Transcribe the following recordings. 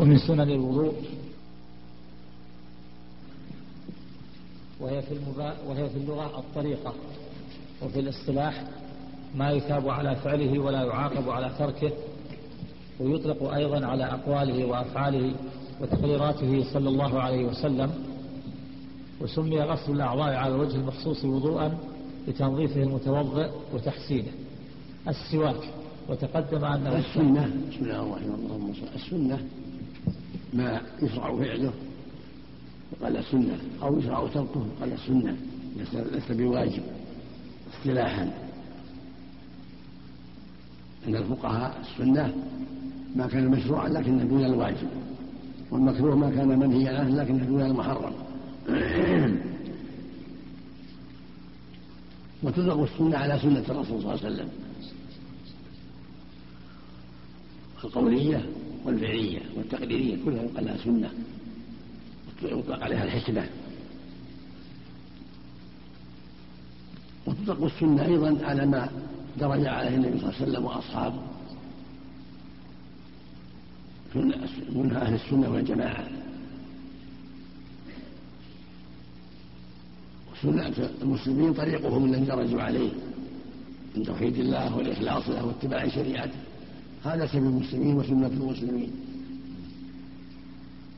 ومن سنن الوضوء وهي في, المبا... وهي في اللغة الطريقة وفي الاصطلاح ما يثاب على فعله ولا يعاقب على تركه ويطلق أيضا على أقواله وأفعاله وتقريراته صلى الله عليه وسلم وسمي غسل الأعضاء على الوجه المخصوص وضوءا لتنظيفه المتوضئ وتحسينه. السواك وتقدم أنه السنة بسم الله الرحمن الرحيم. السنة ما يشرع فعله قال سنة أو يشرع تركه قال سنة ليس بواجب اصطلاحا. عند الفقهاء السنة ما كان مشروعا لكنه دون الواجب والمكروه ما كان منهيا عنه لكنه دون المحرم. وتطلق السنة على سنة الرسول صلى الله عليه وسلم. القولية والفعلية والتقديرية كلها يقال لها سنة. يطلق عليها الحسنة وتطلق السنة أيضا على ما درج عليه النبي صلى الله عليه وسلم وأصحابه. من أهل السنة والجماعة. وسنة المسلمين طريقهم الذي درجوا عليه من توحيد الله والإخلاص له واتباع شريعته. هذا سبيل المسلمين وسنة المسلمين.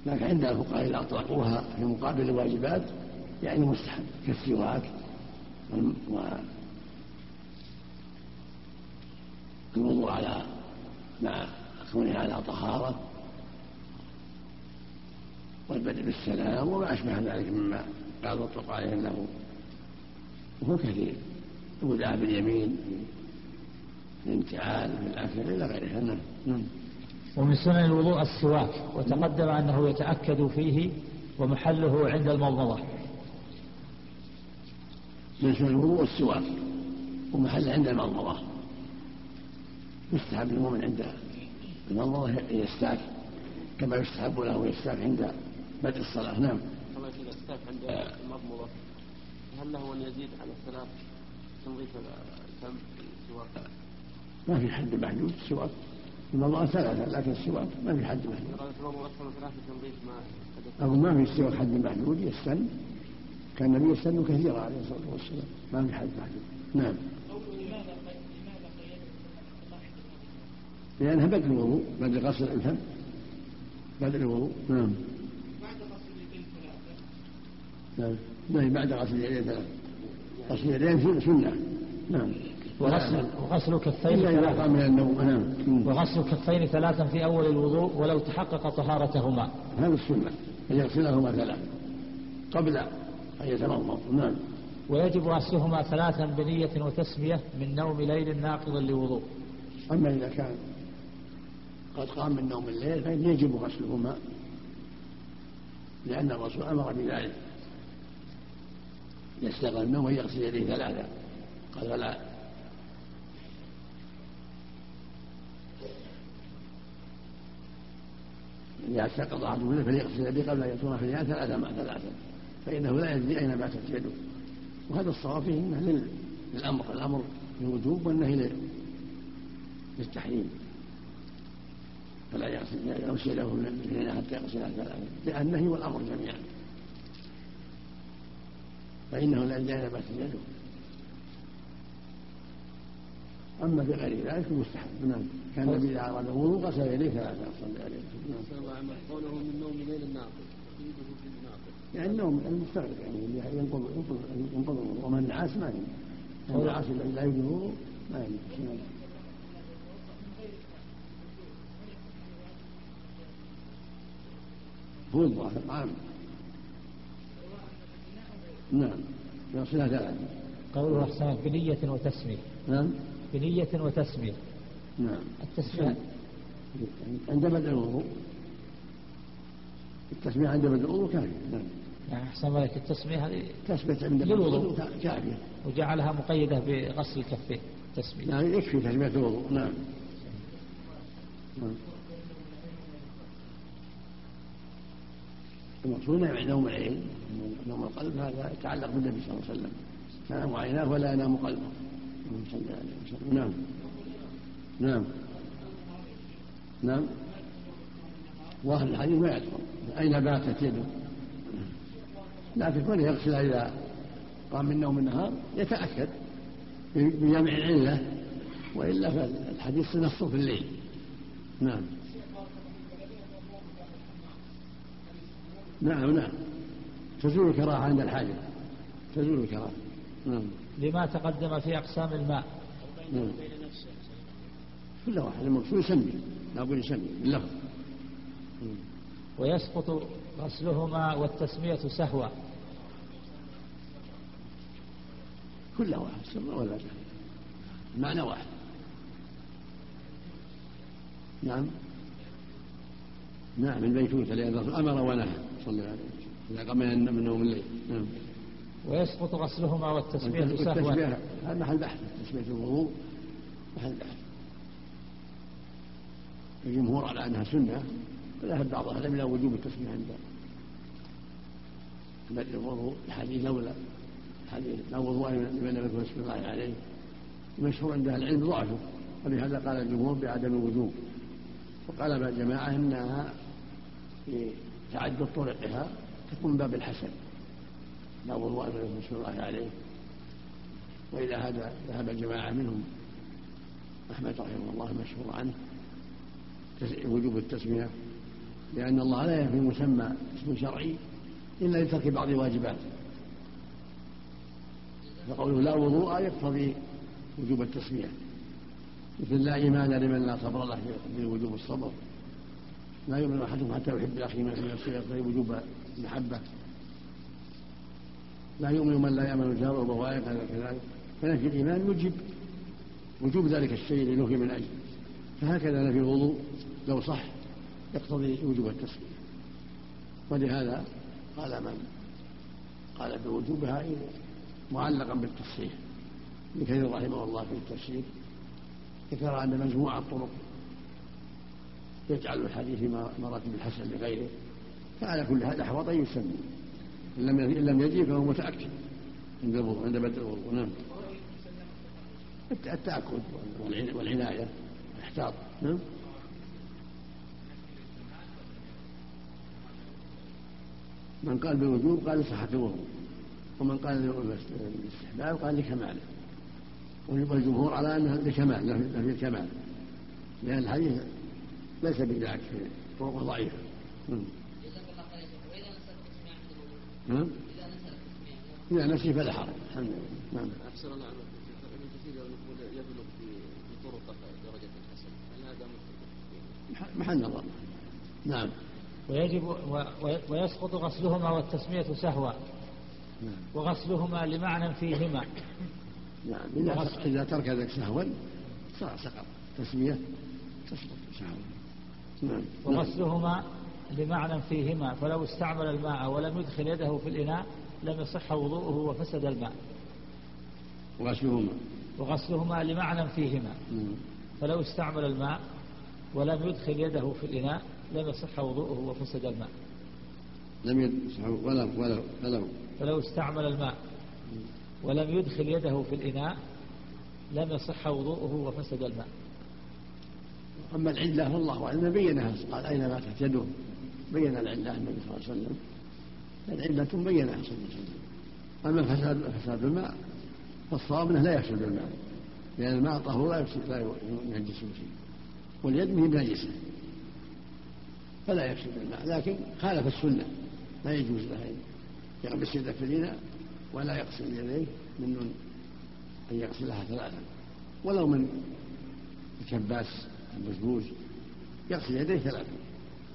لكن عند الفقهاء إذا أطلقوها في مقابل الواجبات يعني مستحب كالسواك والوضوء على مع كونه على طهارة والبدء بالسلام وما أشبه ذلك مما قال يطلق عليه له وهو كثير. الوداع باليمين في الأكل إلى غيرها. نعم. ومن سنن الوضوء السواك وتقدم أنه يتأكد فيه ومحله عند المضمضة. من سنن الوضوء السواك ومحل عند المضمضة. يستحب المؤمن عند المضمضة يستاك كما يستحب له يستاك عند بدء الصلاة. نعم. استاك عند المضمضة. هل له أن يزيد على الثلاث تنظيف الفم السواك؟ ما في حد محدود السواك المضمضة ثلاثة لكن السواك ما في حد محدود. أقول ما في السواك حد محدود يستن. كان النبي يستن كثيرا عليه الصلاة والسلام. ما في حد محدود. نعم. لأنها بدل الوضوء بدل غسل الفم. بدل الوضوء. نعم. نعم. بعد غسل اليدين؟ ثلاث غسل اليدين سنة. نعم. وغسل وغسل كفين ثلاثا من النوم. نعم. وغسل كفين ثلاثا في أول الوضوء ولو تحقق طهارتهما. هذا السنة. أن يغسلهما ثلاثا قبل أن يتمضمض نعم. ويجب غسلهما ثلاثا بنية وتسمية من نوم ليل ناقض لوضوء أما إذا كان قد قام من نوم الليل فإن يجب غسلهما. لأن الرسول أمر بذلك. يستغل النوم ويغسل يديه ثلاثة. قال فلا إذا أحد منه فليغسل يديه قبل أن يكون في اليد ثلاثة مع ثلاثة فإنه لا يدري أين باتت يده. وهذا الصواب فيه أنه للأمر. الأمر للوجوب والنهي للتحريم. فلا يغسل يده من حتى يغسلها ثلاثة. النهي والأمر جميعا. فإنه لا يدري أين باتت يده. أما في غير ذلك مستحب. نعم. كان النبي إذا أراد الوضوء غسل يديه ثلاثة صلى عليه نعم. قوله من نوم ليل الناقض يعني النوم المستغرق يعني اللي ينقض ينقض ينقض الوضوء. ومن النعاس ما ينقض النعاس الذي لا يجوز الوضوء ما ينقض هو الظاهر. عام نعم. يغسلها ثلاثة قوله أحسن بنية وتسمية نعم. بنية وتسمية نعم. التسمية عند بدء الوضوء. التسمية عند بدء الوضوء كافية. نعم. يعني أحسن لك التسمية هذه؟ تثبت عند بدء الوضوء كافية. وجعلها مقيدة بغسل الكفين. تسمية نعم يكفي تسمية الوضوء. نعم. نعم. المقصود نوم نوم العين. نوم القلب هذا يتعلق بالنبي صلى الله عليه وسلم. تنام عيناه ولا ينام قلبه. صلى الله عليه وسلم نعم. نعم. نعم. ظاهر الحديث ما يدخل أين باتت يده لكن كونه يغسلها إذا قام من نوم النهار يتأكد بجمع العلة وإلا فالحديث نصه في الليل. نعم. نعم نعم. تزول الكراهة عند الحاجة. تزول الكراهة. نعم. لما تقدم في أقسام الماء. نعم كل واحد المقصود يسمي لا بد يسمي باللفظ ويسقط غسلهما والتسمية سهوا كل واحد سر ولا جهل معنى واحد. نعم. نعم البيتوتة لأن الرسول أمر ونهى صلى الله عليه وسلم. إذا قام من نوم الليل. نعم. ويسقط غسلهما والتسمية سهوا هذا محل بحث تسمية الوضوء محل بحث. الجمهور على أنها سنة وذهب بعض أهل إلى وجوب التسمية عند بدء الوضوء. الحديث لولا حديث لا وضوء لمن لم يكن الله عليه. المشهور عند أهل العلم ضعفه ولهذا قال الجمهور بعدم الوجوب. وقال جماعة إنها في تعدد طرقها تكون باب الحسن. لا وضوء لمن لم الله عليه. وإلى هذا ذهب جماعة منهم أحمد رحمه الله المشهور عنه وجوب التسمية لأن الله لا ينفي مسمى اسم شرعي إلا لترك بعض الواجبات. فقوله لا وضوء يقتضي وجوب التسمية. مثل لا إيمان لمن لا صبر له في وجوب الصبر. لا يؤمن أحدكم حتى يحب لأخيه ما في نفسه يقتضي وجوب المحبة. لا يؤمن من لا يأمن الجار والبوائق هذا كذلك فنفي الإيمان يجب وجوب ذلك الشيء لنفي من أجله فهكذا نفي الوضوء. لو صح يقتضي وجوب التسمية ولهذا قال من؟ قال بوجوبها معلقا بالتصحيح ابن كثير رحمه الله في التفسير. ذكر أن مجموعة طرق يجعل الحديث مراتب الحسن لغيره فعلى كل هذا أحوط أن يسمي إن لم إن لم يجي فهو متأكد عند عند بدء الوضوء. نعم. التأكد والعناية الاحتاط نعم. من قال بالوجوب قال صحة الوضوء. ومن قال الاستحباب قال لكماله والجمهور على انها لكمال لفي الكمال. لأن الحديث ليس بذاك في طرق ضعيفه نعم. إذا نسي فلا حرج. الحمد لله. نعم. أحسن الله عنك ابن كثير يبلغ في طرق درجة الحسن. هل هذا محل نظر نعم. ويجب ويسقط غسلهما والتسمية سهوا نعم. وغسلهما لمعنى فيهما. نعم إذا, إذا ترك ذلك سهوا سقط. تسمية تسقط سهوا. نعم. وغسلهما لمعنى فيهما فلو استعمل الماء ولم يدخل يده في الإناء لم يصح وضوءه وفسد الماء. وغسلهما. وغسلهما لمعنى فيهما. فلو استعمل الماء ولم يدخل يده في الإناء لم يصح وضوءه وفسد الماء. لم يصح ولو ولو ولو فلو استعمل الماء ولم يدخل يده في الإناء لم يصح وضوءه وفسد الماء. أما العلة فالله أعلم بينها قال أين ماتت يده؟ بين العلة النبي صلى الله عليه وسلم. العلة بينها صلى الله عليه وسلم. أما فساد فساد الماء فالصواب أنه لا يفسد الماء لأن الماء طهور لا يفسد لا ينجس شيء. واليد من بنجسة. فلا يفسد الماء لكن خالف السنة. لا يجوز له يغمس يده في الإناء ولا يغسل يديه من أن يغسلها ثلاثا. ولو من الكباس المزبوز يغسل يديه ثلاثا.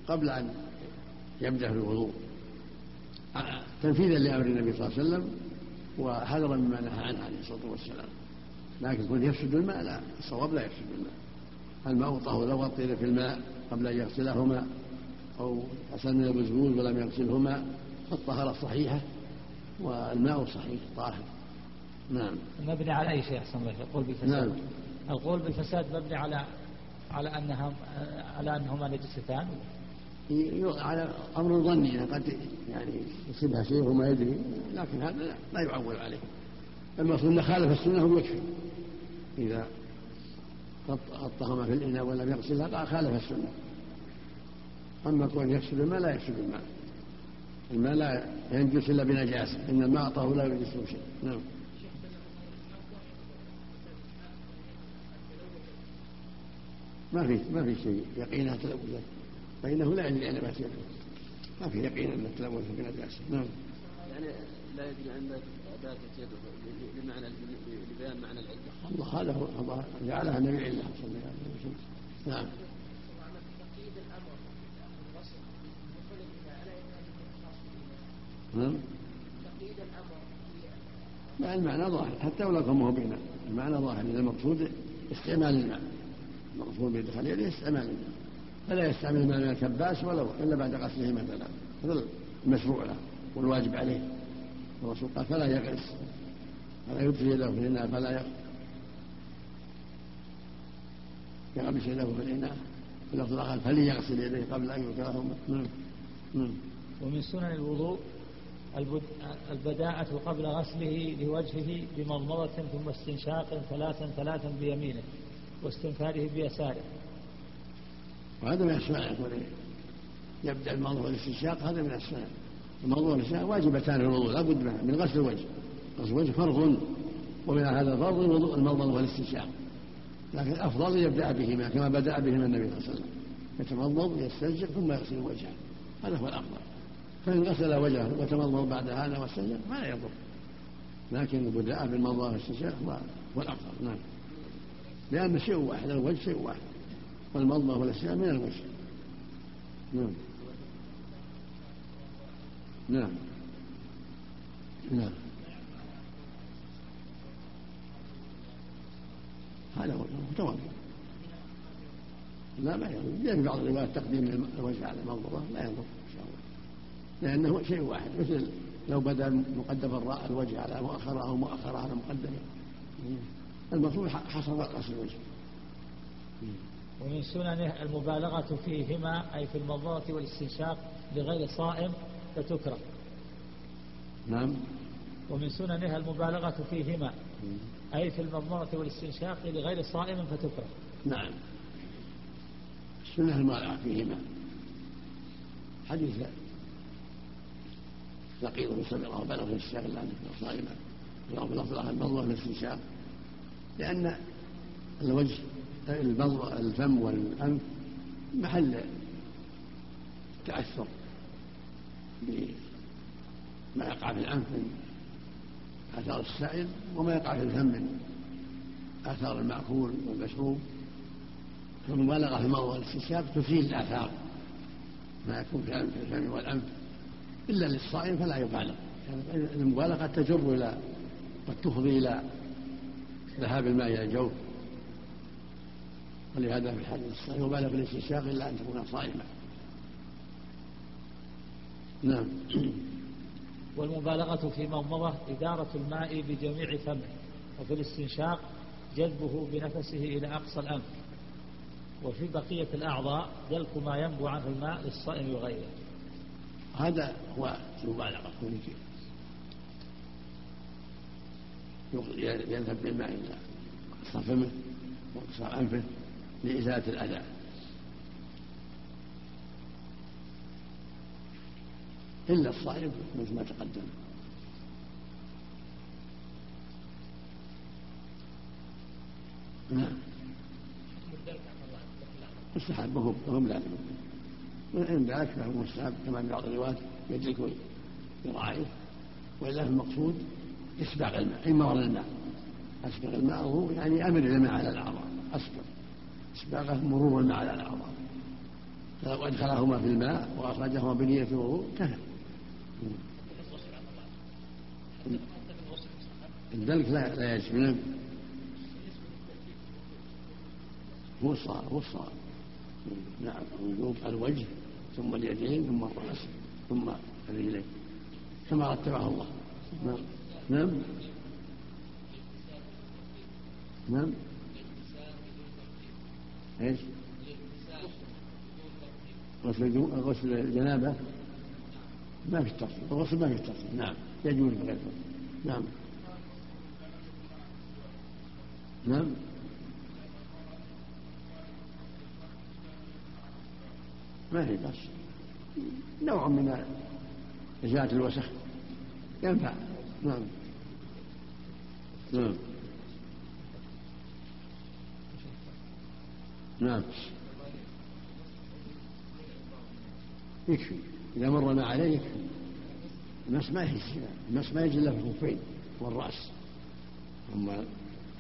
قبل أن يبدأ في الوضوء. تنفيذا لأمر النبي صلى الله عليه وسلم وحذرا مما نهى عنه عليه الصلاة والسلام. لكن كون يفسد الماء لا الصواب لا يفسد الماء. الماء طهور لو غطي في الماء قبل أن يغسلهما أو غسل من المزبوز ولم يغسلهما فالطهارة صحيحة والماء صحيح طاهر. نعم. مبني على أي شيء؟ أحسن الله القول بالفساد. نعم. القول بالفساد مبني على على أنها على أنهما نجستان؟ على أمر ظني قد يعني يصيبها شيء وما يدري لكن هذا لا يعول عليه. المقصود أن خالف السنة يكفي. إذا غطهما في الإناء ولم يغسلها خالف السنة. أما كون يكسب الماء لا يكسب الماء. الماء لا ينجس إلا بنجاسة إن الماء طهور لا ينجسه شيء. نعم. ما في ما في شيء يقينها تلوثت فإنه لا يدري أن نبات يده. ما في يقين أن التلوث بنجاسة نعم. يعني لا يدري أن باتت يده لمعنى لبيان معنى العلة. الله هذا هو الله جعلها النبي علة صلى الله عليه وسلم. نعم. نعم. لا المعنى ظاهر. حتى ولو كان هو المعنى ظاهر. المقصود استعمال الماء. المقصود بإدخال يده استعمال الماء. فلا يستعمل من الكباس ولو إلا بعد غسله مثلا. هذا المشروع له والواجب عليه. الرسول قال فلا يغرس. فلا يدخل يده في الإناء فلا يغمس يده في الإناء. اللفظ الآخر فليغسل يديه قبل أن يوكلهما نعم. نعم. ومن سنن الوضوء البداءة قبل غسله لوجهه بمضمضة ثم استنشاق ثلاثا ثلاثا بيمينه واستنفاده بيساره. وهذا من السنن يكون يبدأ المضمضة والاستنشاق هذا من السنن المضمضة والاستنشاق واجبتان الوضوء لا بد من غسل الوجه. غسل الوجه فرض ومن هذا الفرض المضمضة والاستنشاق لكن الأفضل يبدأ بهما كما بدأ بهما النبي صلى الله عليه وسلم. يتمضمض يستنشق ثم يغسل وجهه. هذا هو الأفضل. فإن غسل وجهه وتمضمض بعد هذا واستنشق فلا يضر. لكن البداء بالمضمضة والاستنشاق هو الأفضل. نعم. لأن شيء واحد الوجه شيء واحد. والمضمضة والاستنشاق من الوجه نعم. نعم. نعم. هذا هو متوضا لا ما يضر في بعض الروايات تقديم الوجه على المنظرة لا يضر إن شاء الله. لأنه شيء واحد مثل لو بدا مقدم الوجه على مؤخرة أو مؤخرة على مقدمة. المفروض حصر رأس الوجه. ومن سننه المبالغة فيهما أي في المضمضة والاستنشاق لغير صائم فتكره. نعم. ومن سننها المبالغة فيهما أي في المضمضة والاستنشاق لغير صائم فتكره. نعم. السنة المبالغة فيهما. حديث لقيط بن سبع بلغ في الاستنشاق الا ان صائما في الآخر المضمضة والاستنشاق. لأن الوجه الفم والأنف محل تأثر بما يقع في الأنف من آثار السائل وما يقع في الفم من آثار المأكول والمشروب. فالمبالغة في موضع الاستنشاق تزيل الآثار ما يكون في الفم والأنف. إلا للصائم فلا يبالغ. يعني المبالغة تجر إلى قد تفضي إلى ذهاب الماء إلى الجوف. ولهذا في الحديث الصحيح يبالغ في الاستنشاق إلا أن تكون صائما نعم. والمبالغة في مضمضة إدارة الماء بجميع فمه وفي الاستنشاق جذبه بنفسه إلى أقصى الأنف. وفي بقية الأعضاء دلك ما ينبو عنه الماء للصائم وغيره. هذا هو المبالغة يذهب بالماء إلى أقصى فمه وأقصى أنفه لإزالة الأذى. إلا الصائم مثل ما تقدم. نعم. مستحب وهم وهم لازم وإن ذاك فهو مستحب كما في بعض الروايات يدرك ذراعيه وإلا المقصود إسباغ الماء إمرار الماء. أسبغ الماء هو يعني أمر الماء على الأعضاء. أسبغ إسباغه مرور الماء على الأعضاء فلو أدخلهما في الماء وأخرجهما بنية الوضوء كفى الدلك لا لا يجب هو الصار هو الصار نعم وجوب الوجه ثم اليدين ثم الرأس ثم الرجلين. كما رتبه الله. نعم. نعم. نعم. إيش؟ غسل غسل الجنابة؟ ما في التفصيل الغسل ما في التفصيل نعم. يجوز بغير نعم. نعم. ما في بس نوع من إزالة الوسخ. ينفع. نعم. نعم. نعم. يكفي. إذا مر ما عليه يكفي. الناس ما يحس الناس ما يجي إلا في الخفين والرأس. أما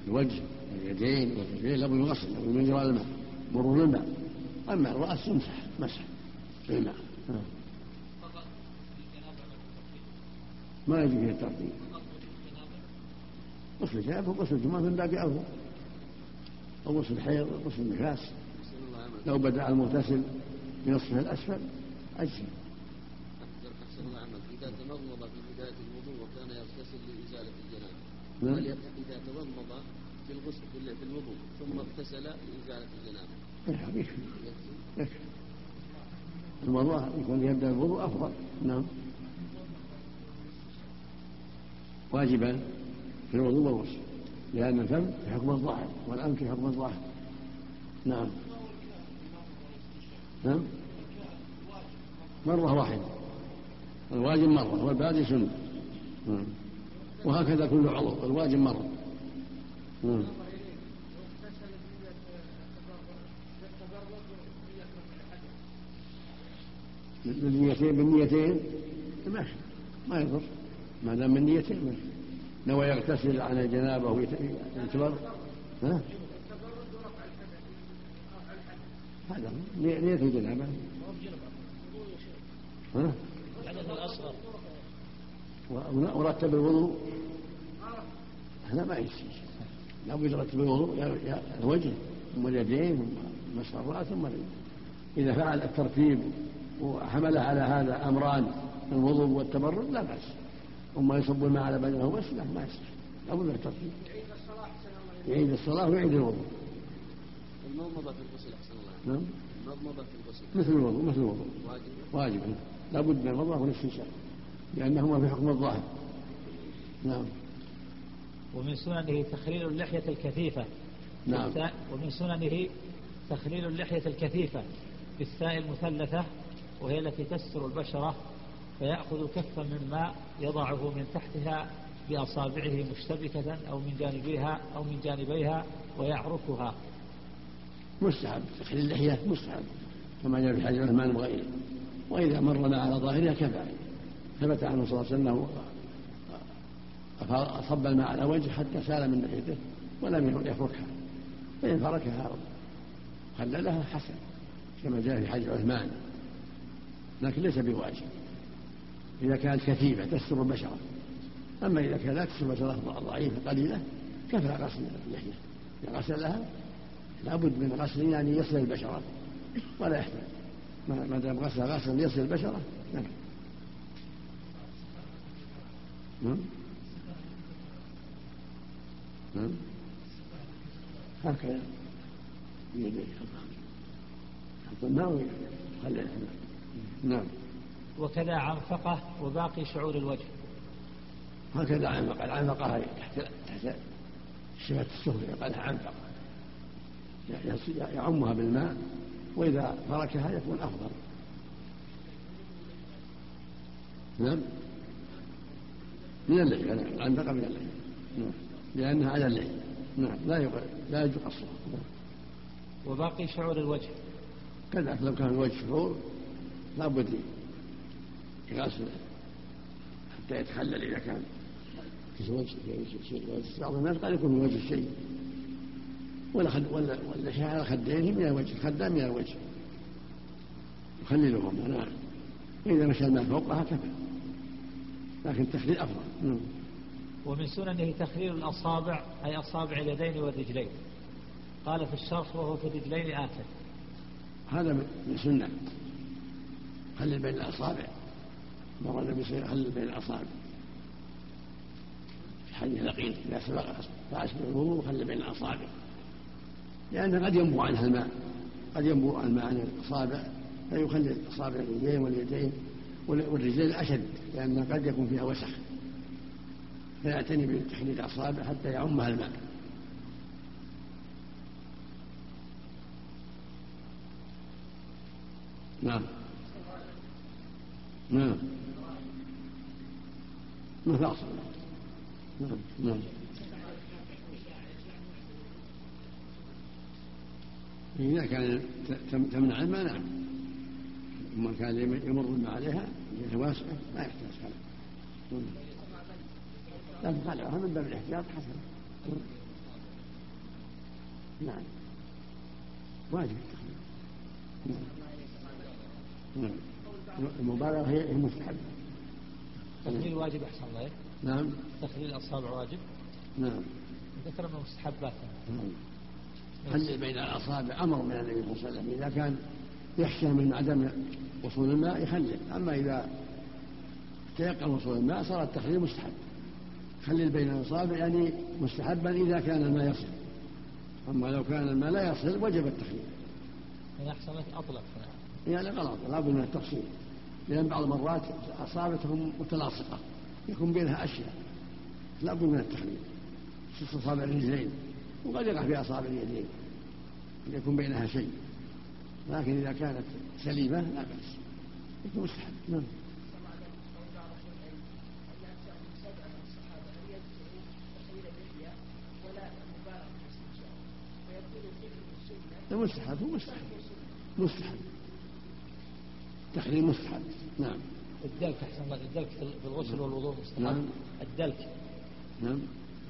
الوجه واليدين والرجلين لابد من غسل لابد من جرى الماء. مرور الماء أما الرأس يمسح مسح بالماء ما يجي فيه الترتيب غسل الجنابة وغسل الجمعة من باب أولى أو غسل الحيض غسل النفاس. لو بدأ المغتسل بنصفه الأسفل أجزم إذا تمضمض في بداية الوضوء وكان يغتسل لإزالة الجنابة نعم. إذا تمضمض في الغسل في الوضوء ثم اغتسل لإزالة الجنابة يكفي يكفي. المرة يكون يبدأ الوضوء أفضل. نعم. واجبا في الوضوء والغسل. لأن الفم في حكم الظاهر والأنف في حكم الظاهر. نعم. نعم. مرة واحدة. الواجب مرة والباقي سنة. نعم. وهكذا كل عضو. الواجب مرة. نعم. بالنيتين بالنيتين؟ ماشي ما يضر. ما دام من نيتين ماشي. نوى يغتسل عن الجنابة ويعتبر ها؟ هذا نية الجنابة ها؟ الأصغر ورتب الوضوء هذا ما يصير لابد يرتب الوضوء الوجه ثم اليدين ثم مسح الراس ثم إذا فعل الترتيب وحمله على هذا أمران الوضوء والتبرد لا بأس ثم يصب الماء على بدنه بس لا ما يصح لابد من الترتيب يعيد الصلاه ويعيد الوضوء. المضمضه في الغسل أحسن الله نعم. المضمضه في الغسل. مثل الوضوء مثل الوضوء. واجب. واجب. لابد من المضمضه والاستنشاق لأنهما في حكم الظاهر. نعم. ومن سننه تخليل اللحية الكثيفة. نعم. ومن سننه تخليل اللحية الكثيفة بالساء المثلثة وهي التي تستر البشرة فيأخذ كفا من ماء يضعه من تحتها بأصابعه مشتبكة أو من جانبيها أو من جانبيها ويعركها مستحب تخليل اللحية مستحب كما جاء في حديث عثمان وغيره وإذا مر ما على ظاهرها كفى ثبت عنه صلى الله عليه وسلم أنه صب الماء على وجهه حتى سال من لحيته ولم يفركها. فإن فركها خللها حسن كما جاء في حديث عثمان. لكن ليس بواجب. إذا كانت كثيفة تستر البشرة أما إذا كانت تستر البشرة ضعيفة قليلة كفى غسل اللحية إذا غسلها لابد من غسل يعني يصل البشرة ولا يحتاج. ما دام غسل غسل يصل البشرة نعم. نعم. نعم. هكذا. بيديه الماء ويخلي نعم. وكذا عنفقة وباقي شعور الوجه. هكذا عنفقة العنفقة هي تحت تحت الشفة السفلى يقال لها عنفقة يعمها بالماء وإذا تركها يكون أفضل. نعم؟ من الليل؟ العنفقة من الليل. نعم. لأنها على الليل. نعم. لا يقل لا يجوز قصرها وباقي شعور الوجه. كذلك لو كان الوجه شعور لابد يغسل حتى يتخلل إذا كان. في وجه بعض الناس قد يكون في وجه شيء ولا خد ولا ولا شعر خدين من الوجه خدان من الوجه يخللهم. نعم فإذا مشى الماء فوقها كفى. لكن التخليل أفضل. نعم. ومن سننه تخليل الأصابع أي أصابع اليدين والرجلين. قال في الشرح وهو في الرجلين آكل هذا من سنة. خلل بين الأصابع. مر النبي صلى الله عليه بين الأصابع. في حديث لقيط إذا سبق فأسبق الوضوء خلل بين الأصابع. لأن قد ينبو عنها الماء قد ينبو الماء عن الأصابع فيخلل أصابع الرجلين واليدين والرجلين أشد لأن قد يكون فيها وسخ. فيعتني بتحليل الأصابع حتى يعمها الماء. نعم. نعم. مفاصل نعم نعم. إذا كان تمنع الماء نعم. ثم كان يمر الماء عليها واسعة ما يحتاج هذا. لكن خلعها من باب الاحتياط حسن. نعم. واجب التخليل نعم. نعم. المبالغة هي المستحبة تخليل واجب أحسن الله نعم. تخليل الأصابع واجب. نعم. ذكر أنه مستحبات نعم. خلي بين الأصابع أمر من النبي صلى الله عليه وسلم؟ إذا كان يخشى من عدم وصول الماء يخلل. أما إذا تيقن وصول الماء صار التخليل مستحب. خلل بين الأصابع يعني مستحبا إذا كان الماء يصل. أما لو كان الماء لا يصل وجب التخليل. من أحسن لك أطلق. يعني غلط. لابد من التفصيل. لأن بعض المرات أصابتهم متلاصقة يكون بينها أشياء لابد من التخليل. ست أصابع الرجلين وقد يقع في أصابع اليدين يكون بينها شيء. لكن إذا كانت سليمة لا بأس. يكون مستحب. نعم. مستحب مستحب. مستحب. تحريم مستحب. نعم. الدلك أحسن الله الدلك في الغسل والوضوء مستحب. نعم. الدلك. نعم.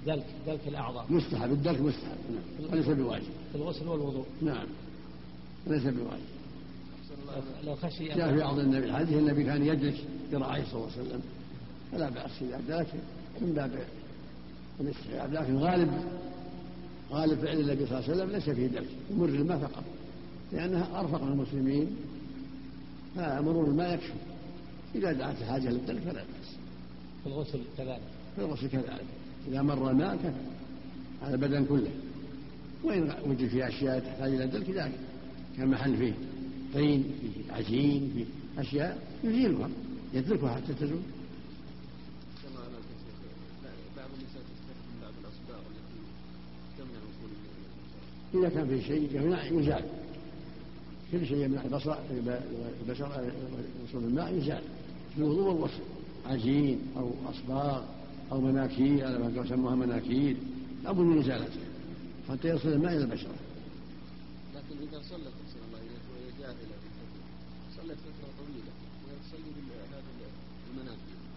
دلك دلك الأعضاء. مستحب الدلك مستحب. نعم. وليس بواجب. في الغسل والوضوء. نعم. وليس بواجب. لو خشي جاء في بعض النبي الحديث النبي كان يجلس ذراعيه صلى الله عليه وسلم. فلا بأس اذا دلك من باب الاستحباب. لكن غالب غالب فعل النبي صلى الله عليه وسلم ليس فيه دلك. يمر الماء فقط. لأنها أرفق المسلمين فمرور الماء يكفي إذا دعت الحاجة للدلك فلا بأس. في الغسل كذلك. في الغسل كذلك. إذا مر الماء كفى. على البدن كله. وإن وجد فيه أشياء تحتاج إلى الدلك ذلك كان محل فيه طين فيه عجين فيه أشياء يزيلها يدلكها حتى تزول. إذا كان في شيء يزال كل شيء يمنع البصر البشر وصول الماء يزال في الوضوء والغسل. عجين أو أصباغ أو مناكير على ما يسموها مناكير. لابد من إزالته حتى يصل الماء إلى البشرة. لكن إذا صلت أحسن الله وهي جاهلة صلت فترة طويلة. وهي تصلي بهذا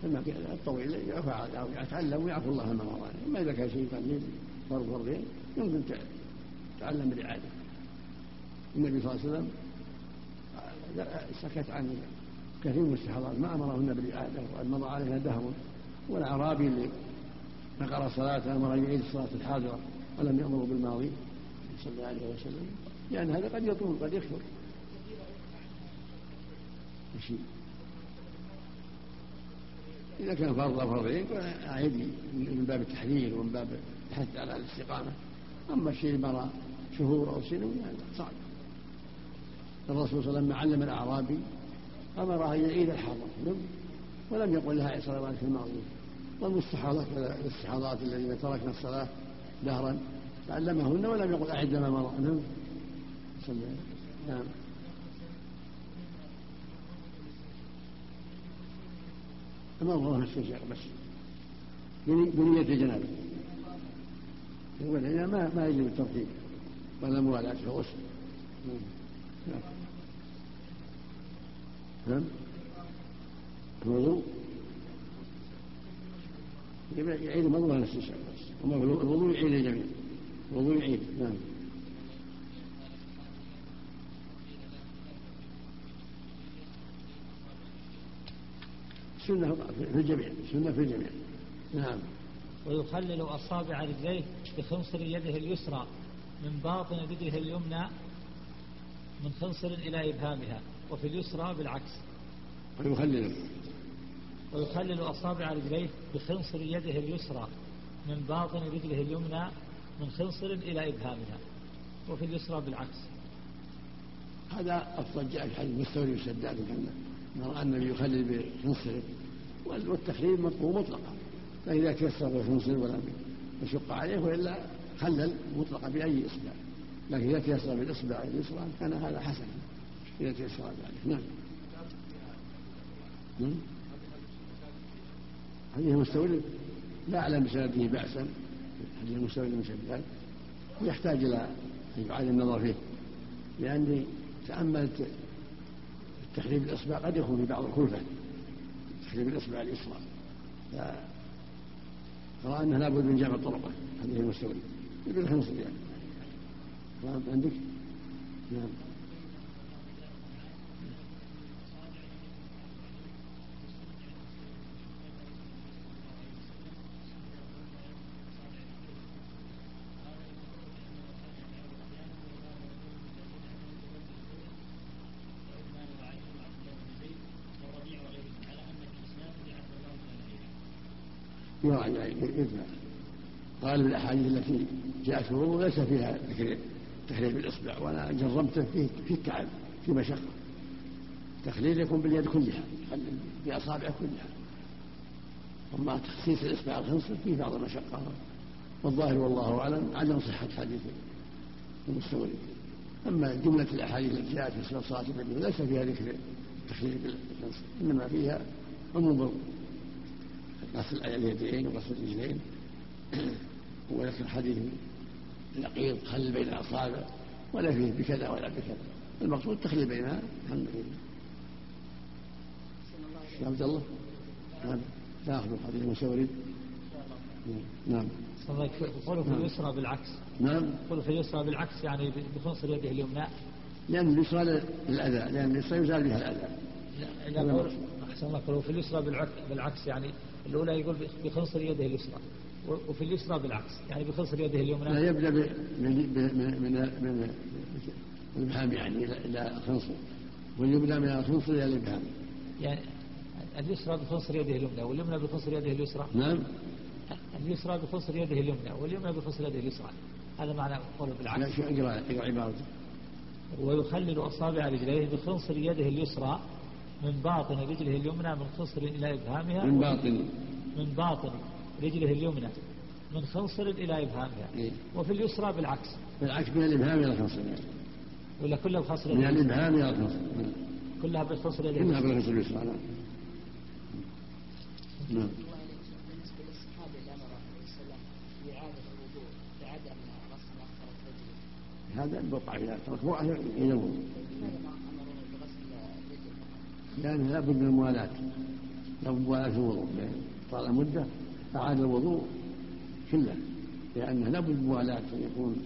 المناكير. أو يتعلم ويعفو الله ما وراء أما إذا كان شيء قليل فرض فرضين يمكن تعلم بالإعادة. النبي صلى الله عليه وسلم سكت عن كثير من الاستحاضات ما أمره النبي بالإعادة وقد مضى عليها دهر والأعرابي اللي نقر صلاة أمر أن يعيد الصلاة الحاضرة ولم يأمره بالماضي صلى الله عليه وسلم. لأن هذا قد يطول قد يكثر. إذا كان فرض أو فرضين أعيد من باب التحليل ومن باب الحث على الاستقامة. أما الشيء مر شهور أو سنين هذا صعب. الرسول صلى الله عليه وسلم علم الأعرابي أمره أن يعيد الحاضر ولم يقل لها صلوات الماضية والمستحاضات الاستحاضات الذين تركنا الصلاة دهرا تعلمهن ولم يقل أعد ما مر نعم. نعم. المرضى نفس الشيء بس. بنية الجنابة. والعيا ما ما يجب الترتيب ولا موالاة في الغسل نعم. الوضوء يعيد الموضوع على الاستنشاق بس الوضوء يعيد الجميع الوضوء يعيد. نعم. سنة في الجميع. سنة في الجميع. نعم. ويخلل أصابع رجليه بخنصر يده اليسرى من باطن رجله اليمنى من خنصر إلى إبهامها وفي اليسرى بالعكس. ويخلل ويخلل أصابع رجليه بخنصر يده اليسرى من باطن رجله اليمنى من خنصر إلى إبهامها وفي اليسرى بالعكس. هذا أفضل جاء في حديث مستوري وشداد رأى النبي يخلل بخنصره والتخليل مطلوب مطلقا. فإذا تيسر بالخنصر ولم يشق عليه وإلا خلل مطلقا بأي إصبع لكن إذا تيسر بالإصبع اليسرى كان هذا حسنا إذا تيسر ذلك نعم. نعم. حديث المستورد لا أعلم بسنده بأسا. حديث المستورد من شداد يحتاج إلى أن يعاد النظر فيه. لأني تأملت تخريب الإصبع قد يكون في بعض الكلفة تخريب الإصبع اليسرى. فرأى أنه لابد من جمع طرقه. حديث المستورد يقول خمسة يعني عندك؟ نعم يراجع يدفع غالب الأحاديث التي جاءت ليس فيها ذكر تخليل بالإصبع وأنا جربته فيه في التعب في مشقة. التخليل يكون باليد كلها باصابع كلها. أما تخصيص الإصبع الخنصر فيه بعض المشقة. والظاهر والله أعلم عدم صحة حديث المستورد أما جملة الأحاديث التي جاءت في صلاة النبي ليس فيها ذكر التخليل بالخنصر إنما فيها عموم غسل اليدين وغسل الرجلين. وذكر حديث النقيض خل بين الأصابع ولا فيه بكذا ولا بكذا. المقصود التخليل بينها الحمد لله. يا عبد الله؟ نعم. تاخذ حديث المستورد نعم. يقول في اليسرى بالعكس. نعم. يقول في اليسرى بالعكس يعني بخنصر يده اليمنى. لأن اليسرى للأذى. لأن اليسرى يزال بها الأذى. لا أحسن الله. يقول في اليسرى بالعكس يعني الأولى يقول بخنصر يده اليسرى. وفي اليسرى بالعكس. يعني بخنصر يده اليمنى لا يبدأ من من من من الإبهام يعني إلى الخنصر ويبدأ من الخنصر إلى الإبهام يعني اليسرى بخنصر يده اليمنى واليمنى بخنصر يده اليسرى. نعم. اليسرى بخنصر يده اليمنى واليمنى بخنصر يده اليسرى. هذا معنى قوله بالعكس. شو اقرا اقرأ عبارته ويخلل أصابع رجليه بخنصر يده اليسرى من باطن رجله اليمنى من خنصر إلى إبهامها. من باطن. من باطن. رجله اليمنى من خنصر إلى إبهامها إيه؟ وفي اليسرى بالعكس. بالعكس من الإبهام إلى الخنصر. يعني. ولا كلها بخنصر من الإبهام إلى الخنصر. كلها بالخنصر إلى كلها بالخنصر اليسرى نعم. نعم. هذا بقع إذا تركوه ينوم لأن لابد من الموالاة لابد من موالاة الوضوء طال مدة أعاد الوضوء كله لأنه لابد موالاة أن يكون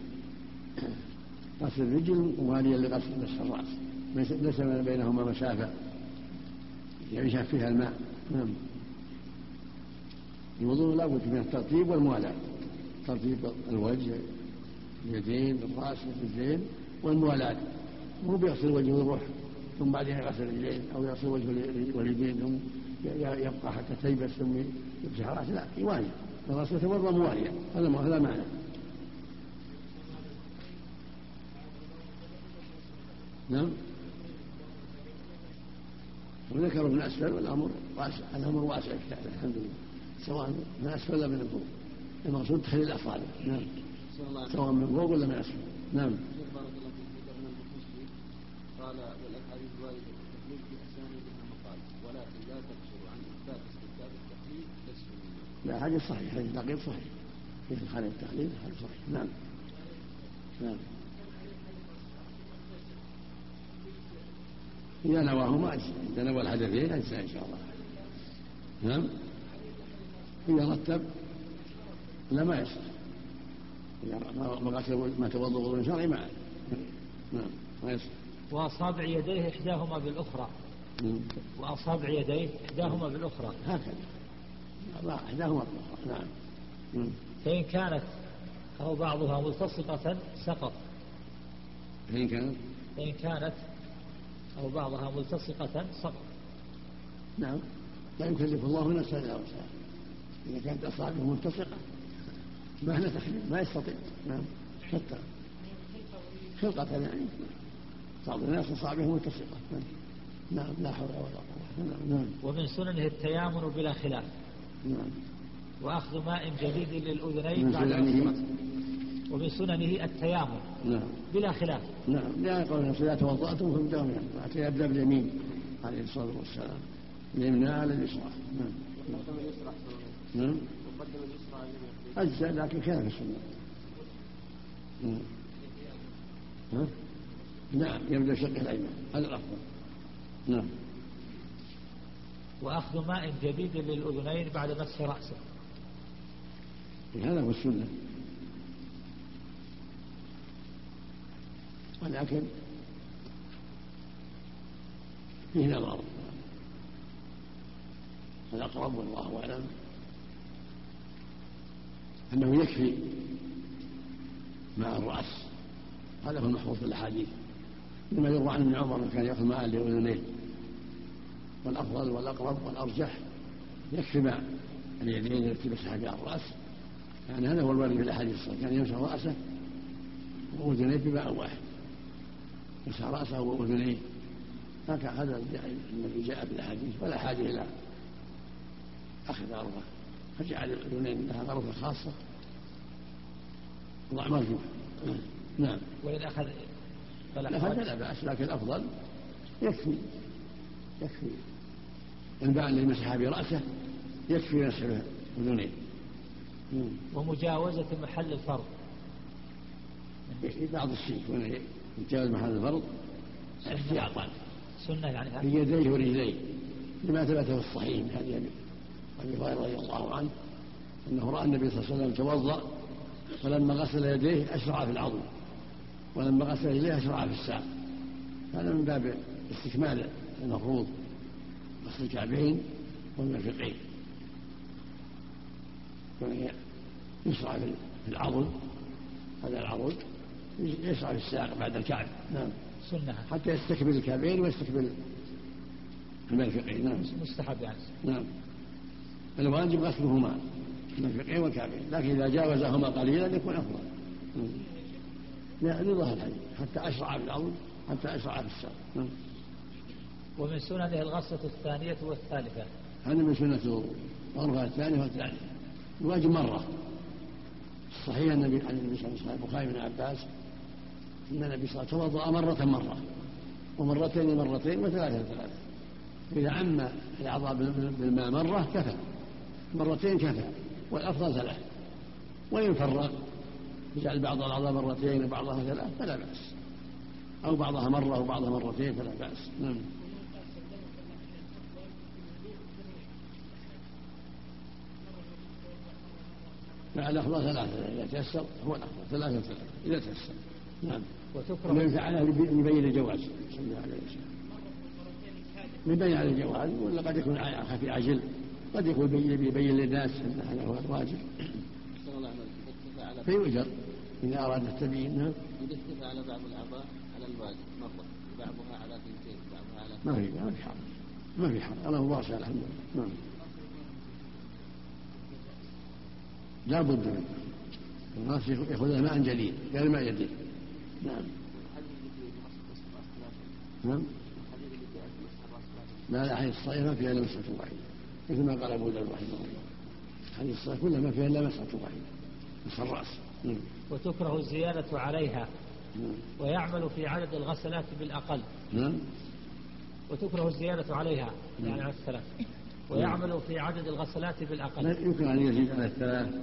غسل الرجل مواليا لغسل مسح الرأس ليس بينهما مسافة. يعيش فيها الماء. نعم. الوضوء لابد من الترتيب والموالاة. ترتيب الوجه اليدين الرأس والرجلين والموالاة. مو بيغسل وجهه ويروح ثم بعدين يغسل الرجلين أو يغسل وجهه واليدين ثم يبقى حتى تيبس ثم يمسح راسه لا يوالي الرسول يتوضا مواليا هذا هذا معنى. نعم. وذكروا من أسفل والأمر واسع؟ الأمر واسع الحمد لله. سواء من أسفل ولا من فوق المقصود تخليل الاصابع نعم. سواء من فوق ولا من أسفل. نعم. قال والأحاديث الوارده في التقليد في اسانيدها مقال ولكن لا تقصر لا حديث صحيح حديث التقليد صحيح. في خالد التقليد حديث صحيح. نعم. نعم. إذا نواهما أجزاء إذا نوى الحدثين أجزاء إن شاء الله. نعم. إذا رتب لا ما يصح. إذا ما توضأ وضوء شرعي ما نعم ما يصح. وأصابع يديه إحداهما بالأخرى. وأصابع يديه إحداهما بالأخرى. هكذا. إحداهما بالأخرى نعم. فإن كانت أو بعضها ملتصقة سقط. فإن كانت فإن كانت أو بعضها ملتصقة سقط. نعم. لا يكلف الله نفسا إلا وسعها. إذا كانت أصابعه ملتصقة ما هنا تخليل ما يستطيع. نعم. حتى. خلقة يعني. بعض الناس أصابعه ملتصقة نعم. لا حول ولا قوة نعم نعم. ومن سننه التيامن بلا خلاف. نعم وأخذ ماء جديد للأذنين بعد سننه. ومن سننه التيامن نعم. بلا خلاف. نعم. لأن قول إذا توضأتم فابدأوا من حتى يبدأ باليمين عليه الصلاة والسلام. اليمنى على اليسرى. نعم. نعم. أجزاء لكن خلاف السنة. نعم. ها؟ نعم. يبدأ شق الأيمن هذا الأفضل. نعم. وأخذ ماء جديد للأذنين بعد مسح رأسه. هذا هو السنة. ولكن فيه نظر الأقرب والله أعلم أنه يكفي ماء الرأس. هذا هو المحفوظ في الأحاديث. لما يروى عن ابن عمر كان يأخذ ماء لأذنيه. والأفضل والأقرب والأرجح. يكفي ماء اليدين التي مسح بها الرأس. يعني هذا هو الوارد في الأحاديث الصحيحة. كان يمسح رأسه وأذنيه بماء واحد. مسح رأسه وأذنيه. هكذا هذا الذي جاء في الأحاديث. ولا حاجة إلى أخذ غرفة. فجعل الأذنين لها غرفة خاصة. وضع مرجوح نعم. وإن أخذ فلا حرج لا بأس لكن الأفضل يكفي. يكفي. الماء الذي مسح برأسه يكفي مسح أذنيه. ومجاوزة محل الفرض. بعض الشيء يكون يتجاوز محل الفرض احتياطا سنة يعني. في هذا يديه ورجليه لما ثبت في الصحيح من حديث ابي هريرة رضي الله عنه أنه رأى النبي صلى الله عليه وسلم توضأ فلما غسل يديه أشرع في العظم ولما غسل رجليه أشرع في الساق. هذا من باب استكمال المفروض. غسل الكعبين والمرفقين يشرع في العضد هذا العضد يشرع في الساق بعد الكعب. نعم. سنة. حتى يستكمل الكعبين ويستكمل المرفقين نعم. مستحب يعني. نعم. الواجب غسلهما المرفقين والكعبين. لكن إذا جاوزهما قليلا يكون أفضل. نعم. لا لظهر الحديث. حتى أشرع بالعظم حتى أشرع في الساق. نعم. ومن سننه الغسلة الثانية والثالثة. هذا من الوضوء الغرفة الثانية والثالثة. الواجب مرة. صحيح النبي عن النبي صلى الله عليه وسلم البخاري بن عباس إن النبي صلى الله عليه وسلم توضأ مرة مرة ومرتين مرتين وثلاثة ثلاثة إذا عم الأعضاء بالماء مرة كفى. مرتين كفى والأفضل ثلاث. وإن فرق يجعل بعض الأعضاء مرتين وبعضها ثلاث فلا بأس. أو بعضها مرة وبعضها مرتين فلا بأس. نعم. مع الافضل ثلاثة إذا تيسر هو الافضل ثلاثة ثلاثة إذا تيسر. نعم. وتكره. من فعله يبين الجواز صلى الله عليه وسلم. يبين على الجواز ولا قد يكون خفي عجل قد يكون يبين للناس إن هذا هو الواجب. إذا فيؤجر إذا أراد التبيين نعم. إذا اكتفى على بعض الأعضاء على الواجب مرة. بعضها على ثنتين بعضها على ما في ما في حرج. ما في حرج. الله واسع الحمد لله. نعم. لا بد منه. الناس ياخذ ماء جديد غير ماء جديد نعم. نعم. لا لا حديث الصحيح ما فيها إلا مسحة واحدة مثل ما قال أبو داود رحمه الله. حديث الصحيح كلها ما فيها إلا مسحة واحدة مسح الرأس. نعم. وتكره الزيادة عليها. نعم. ويعمل في عدد الغسلات بالأقل. نعم. وتكره الزيادة عليها. يعني على الثلاث. ويعمل في عدد الغسلات لا بالأقل يمكن أن يزيد على الثلاث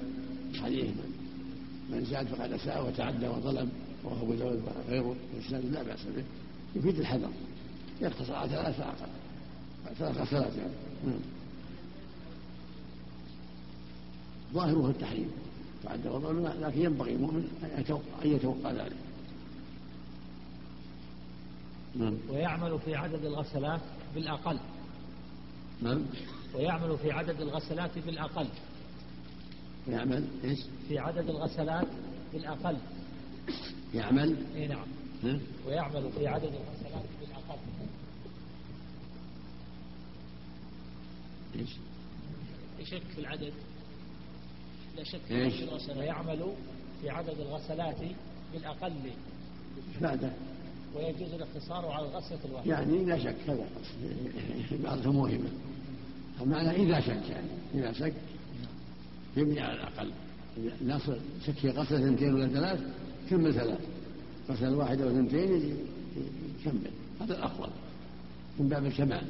حديث من زاد فقد أساء وتعدى وظلم وهو ابو داود وغيره لا بأس به. يفيد الحذر. يقتصر على ثلاث فاقل ثلاث غسلات يعني. نعم. ظاهره التحريم. تعدى وظلم لكن ينبغي المؤمن أن يتوقع أن يتوقع ذلك. نعم. ويعمل في عدد الغسلات بالأقل. نعم. ويعمل في عدد الغسلات بالأقل يعمل إيش؟ في عدد الغسلات بالأقل يعمل؟ إي نعم. نعم. ويعمل في عدد الغسلات بالأقل إيش؟ يشك في العدد. لا شك في إيش؟ ويعمل في عدد الغسلات بالأقل بعده؟ ويجوز الاقتصار على الغسلة الواحدة. يعني لا شك هذا. بعضها موهمة المعنى إذا شك يعني. إذا شك يبني على الأقل. الناس شك في غسلة اثنتين ولا ثلاث كمل ثلاث. غسلة واحدة وثنتين يكمل. هذا الأفضل. من باب الكمال.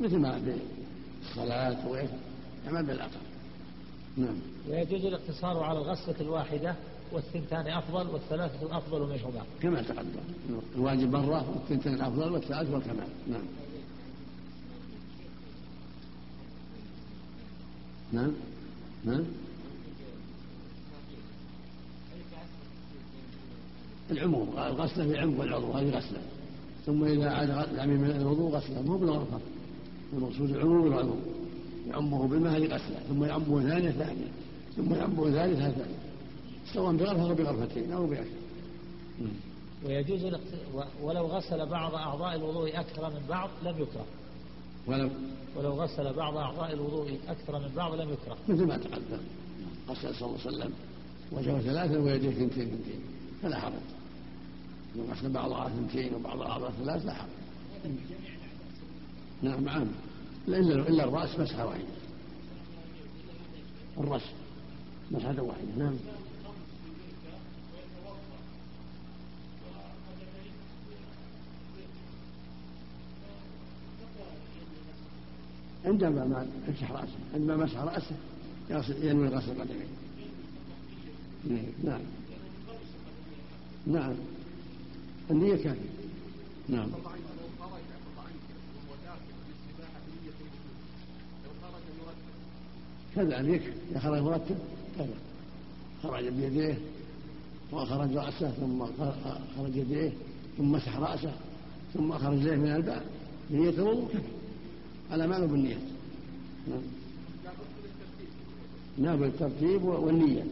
مثل ما في الصلاة وغيره يعمل بالأقل نعم. ويجوز الاقتصار على الغسلة الواحدة والثنتان أفضل والثلاثة أفضل منهما كما تقدم. الواجب مرة والثنتان أفضل والثلاث والكمال. نعم. نعم. نعم. العموم الغسلة في عمق العضو هذه غسلة. ثم إذا عاد يعني من الوضوء غسلة مو بالغرفة. المقصود العموم العضو يعمه بالماء هذه غسلة ثم يعمه ثانية ثانية ثم يعمه ثالثة ثانية. سواء بغرفة أو بغرفتين أو بأكثر. ويجوز ولو غسل بعض أعضاء الوضوء أكثر من بعض لم يكره. ولو ولو غسل بعض أعضاء الوضوء أكثر من بعض لم يكره. مثل ما تقدم غسل صلى الله عليه وسلم وجهه ثلاثة ويديه ثنتين ثنتين فلا حرج. لو غسل بعض أعضاء ثنتين وبعض أعضاء ثلاث لا حرج. نعم نعم إلا إلا الرأس مسحة واحدة. الرأس مسحة واحدة نعم. عندما ما مسح رأسه عندما مسح رأسه ينوي غسل القدمين نعم. نعم. النية كافية. نعم. كذا يكفي إذا خرج مرتب كذا. خرج بيديه وأخرج رأسه ثم خرج يديه ثم مسح رأسه ثم أخرج يديه من الباب. نية الوضوء كفى على ما بالنية. نعم. نعم بالترتيب والنية.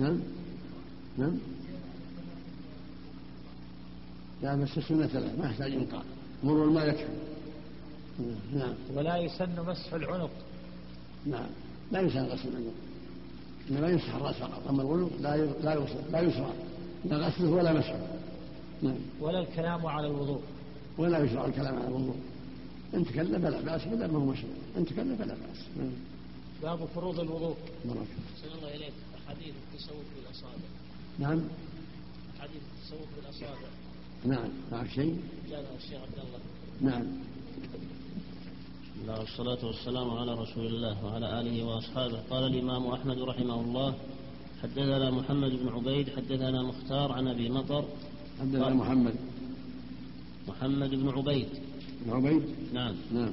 نعم. نعم. لا بس السنة ثلاث ما يحتاج إنقاذ مر الماء يكفي. نعم. ولا يسن مسح العنق. نعم. لا يسن غسل العنق. إنما يمسح الرأس فقط. أما العنق لا لا لا يسرى. لا غسله ولا مسحه. نعم. ولا الكلام على الوضوء. ولا يشرع الكلام على الوضوء إن تكلم فلا بأس ولا ما هو مشروع. إن تكلم فلا بأس. نعم. باب فروض الوضوء. بارك الله اليك حديث التسوق بالاصابع نعم. حديث التسوق بالاصابع نعم. معك شيء؟ جابه الشيخ عبد الله. نعم. الله والصلاة والسلام على رسول الله وعلى آله وأصحابه. قال الإمام أحمد رحمه الله حدثنا محمد بن عبيد حدثنا مختار عن أبي مطر. حدثنا محمد. محمد بن عبيد. بن عبيد؟ نعم. نعم.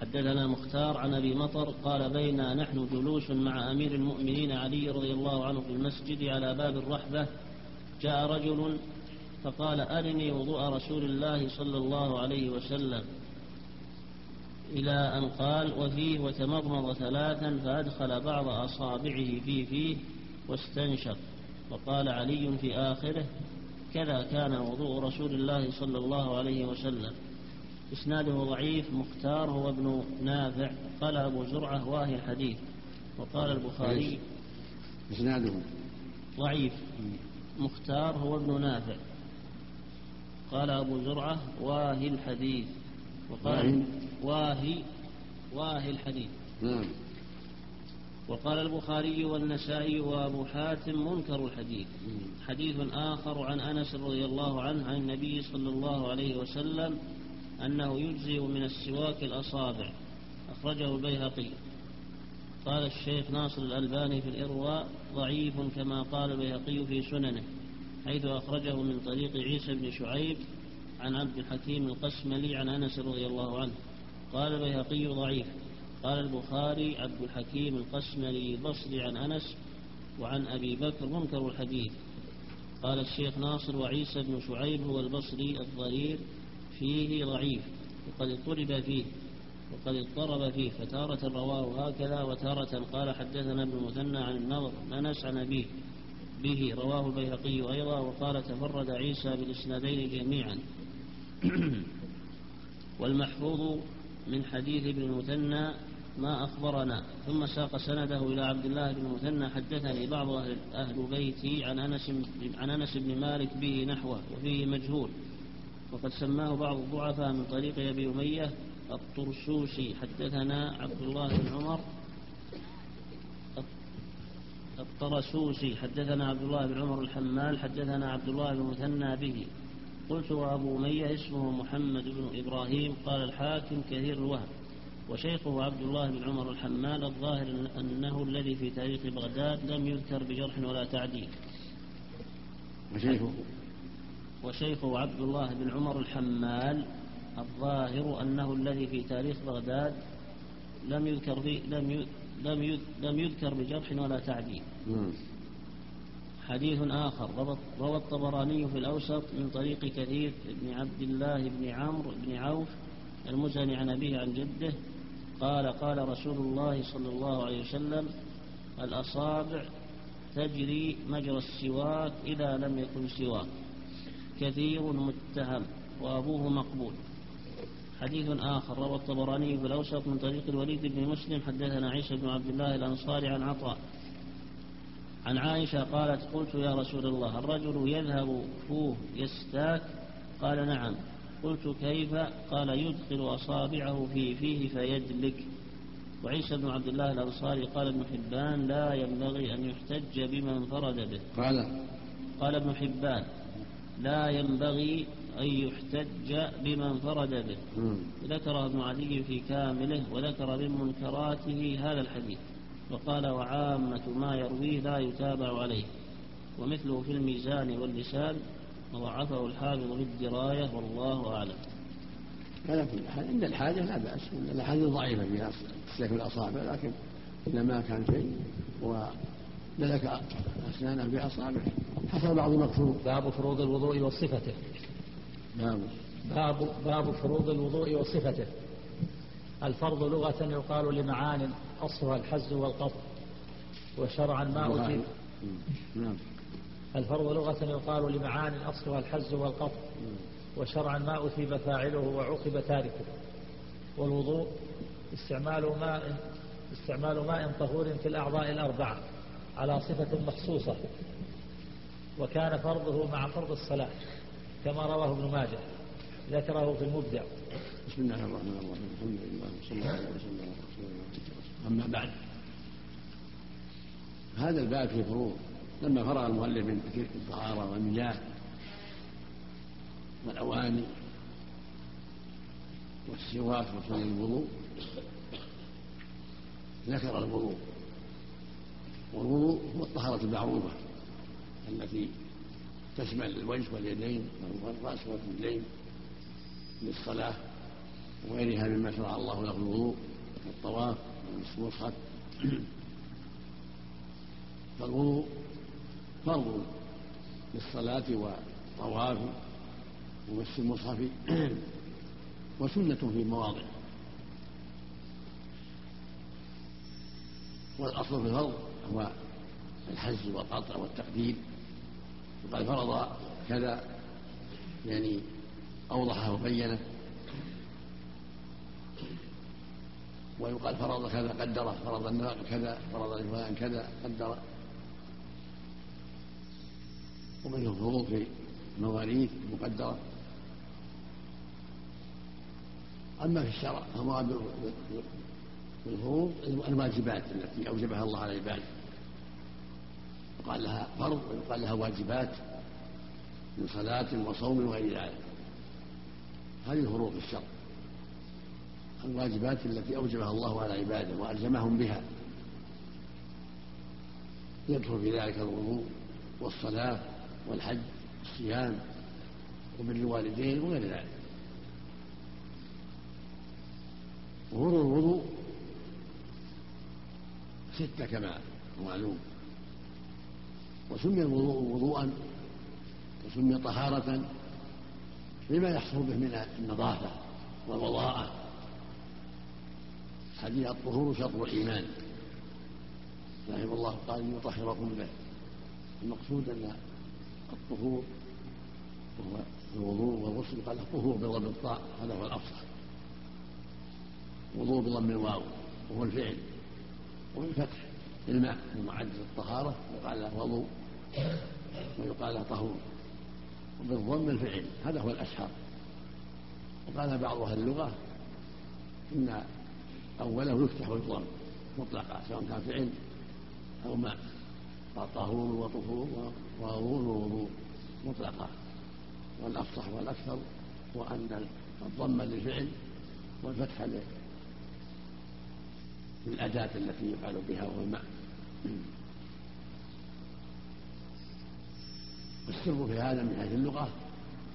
حدثنا مختار عن أبي مطر قال بينا نحن جلوس مع أمير المؤمنين علي رضي الله عنه في المسجد على باب الرحبة. جاء رجل فقال أرني وضوء رسول الله صلى الله عليه وسلم. إلى أن قال وفيه وتمضمض ثلاثا فأدخل بعض أصابعه في فيه واستنشق. وقال علي في آخره كذا كان وضوء رسول الله صلى الله عليه وسلم. إسناده ضعيف مختار هو ابن نافع. قال أبو زرعة واهي الحديث وقال البخاري إسناده. ضعيف. مختار هو ابن نافع. قال أبو زرعة واهي الحديث. وقال واهي واهي الحديث. نعم. وقال البخاري والنسائي وابو حاتم منكر الحديث. حديث آخر عن أنس رضي الله عنه عن النبي صلى الله عليه وسلم أنه يجزئ من السواك الأصابع. أخرجه البيهقي. قال الشيخ ناصر الألباني في الإرواء ضعيف كما قال البيهقي في سننه حيث أخرجه من طريق عيسى بن شعيب عن عبد الحكيم القسملي عن أنس رضي الله عنه. قال البيهقي ضعيف. قال البخاري عبد الحكيم القسملي البصري عن أنس وعن أبي بكر منكر الحديث. قال الشيخ ناصر وعيسى بن شعيب هو البصري الضرير فيه ضعيف وقد اضطرب فيه وقد اضطرب فيه فتارة رواه هكذا وتارة قال حدثنا ابن المثنى عن النضر أنس عن أبيه به رواه البيهقي أيضا وقال تفرد عيسى بالإسنادين جميعا. والمحفوظ من حديث ابن المثنى ما أخبرنا ثم ساق سنده إلى عبد الله بن المثنى حدثني بعض أهل, أهل بيتي عن أنس, عن أنس بن مالك به نحوه وفيه مجهول. وقد سماه بعض الضعفاء من طريق أبي أمية الطرسوسي. حدثنا عبد الله بن عمر الطرسوسي. حدثنا عبد الله بن عمر الحمال حدثنا عبد الله بن مثنى به. قلت وأبو أمية اسمه محمد بن إبراهيم قال الحاكم كثير الوهم. وشيخه عبد الله بن عمر الحمال الظاهر أنه الذي في تاريخ بغداد لم يذكر بجرح ولا تعديل. وشيخه؟ وشيخه عبد الله بن عمر الحمال الظاهر أنه الذي في تاريخ بغداد لم يذكر في لم لم لم يذكر بجرح ولا تعديل. حديث آخر. روى الطبراني في الأوسط من طريق كثير بن عبد الله بن عمرو بن عوف المزني عن أبيه عن جده قال قال رسول الله صلى الله عليه وسلم الأصابع تجري مجرى السواك إذا لم يكن سواك كثير متهم وأبوه مقبول حديث آخر روى الطبراني في الأوسط من طريق الوليد بن مسلم حدثنا عيسى بن عبد الله الأنصاري عن عطاء عن عائشة قالت قلت يا رسول الله الرجل يذهب فوه يستاك قال نعم قلت كيف؟ قال يدخل أصابعه في فيه فيدلك. وعيسى بن عبد الله الأنصاري قال ابن حبان لا ينبغي أن يحتج بما انفرد به. قال قال ابن حبان لا ينبغي أن يحتج بما انفرد به. ذكره ابن عدي في كامله وذكر من منكراته هذا الحديث. وقال وعامة ما يرويه لا يتابع عليه. ومثله في الميزان واللسان وضعفه الحافظ بالدراية والله أعلم. على كل حال عند الحاجة لا بأس الأحاديث ضعيفة في سيف الأصابع لكن إذا ما كان شيء ودلك أسنانه بأصابعه. حصل بعض المقصود باب فروض الوضوء وصفته. باب باب باب فروض الوضوء وصفته. الفرض لغة يقال لمعان أصلها الحز والقطع وشرعا ما أتي نعم. الفرض لغة يقال لمعان أصلها الحز والقطع وشرعا ما أثيب فاعله وعوقب تاركه. والوضوء استعمال ماء استعمال ماء طهور في الأعضاء الأربعة على صفة مخصوصة وكان فرضه مع فرض الصلاة كما رواه ابن ماجه ذكره في المبدع. بسم الله الرحمن الرحيم. الحمد لله وصلى الله عليه وسلم على رسول الله. أما بعد هذا الباب في فروض. لما فرغ المؤلف من ذكر الطهارة والمياه والأواني والسواك وصول الوضوء ذكر الوضوء. والوضوء هو الطهارة المعروفة التي تشمل الوجه واليدين والرأس والرجلين للصلاة وغيرها مما شرع الله له الوضوء كالطواف والمصحف فالوضوء فرض للصلاة والطواف ومس المصحف وسنة في مواضع والأصل في الفرض هو الحز والقطع والتقدير وقد فرض كذا يعني أوضحه وبينه. ويقال فرض كذا قدره فرض الناق كذا فرض لفلان كذا قدر ومنه الفروض في المواريث المقدرة أما في الشرع فمراد بالفروض الواجبات التي أوجبها الله على عباده يقال لها فرض ويقال لها واجبات من صلاة وصوم وغير ذلك. هذه الفروض في الشرع. الواجبات التي أوجبها الله على عباده وألزمهم بها. يدخل في ذلك الوضوء والصلاة والحج والصيام وبر الوالدين وغير ذلك. وفروض الوضوء ستة كما هو معلوم. وسمي الوضوء وضوءا وسمي طهارة لما يحصل به من النظافة والوضاءة. حديث الطهور شطر الإيمان. رحمه الله قال يطهركم به. المقصود أن الطهور وهو الوضوء والغسل قال الطهور بضم الطاء هذا هو الأفصح وضوء بضم الواو وهو الفعل. وبالفتح الماء المعد للطهارة يقال له وضوء ويقال له طهور. وبالضم الفعل هذا هو الأشهر. وقال بعض أهل اللغة إن أوله يفتح ويضم مطلقا سواء كان فعل أو ماء. طهور وطهور ووضوء ووضوء مطلقا والأفصح والأكثر هو أن الضم للفعل والفتح للأداة التي يفعل بها وهو الماء. والسر في هذا من حيث اللغة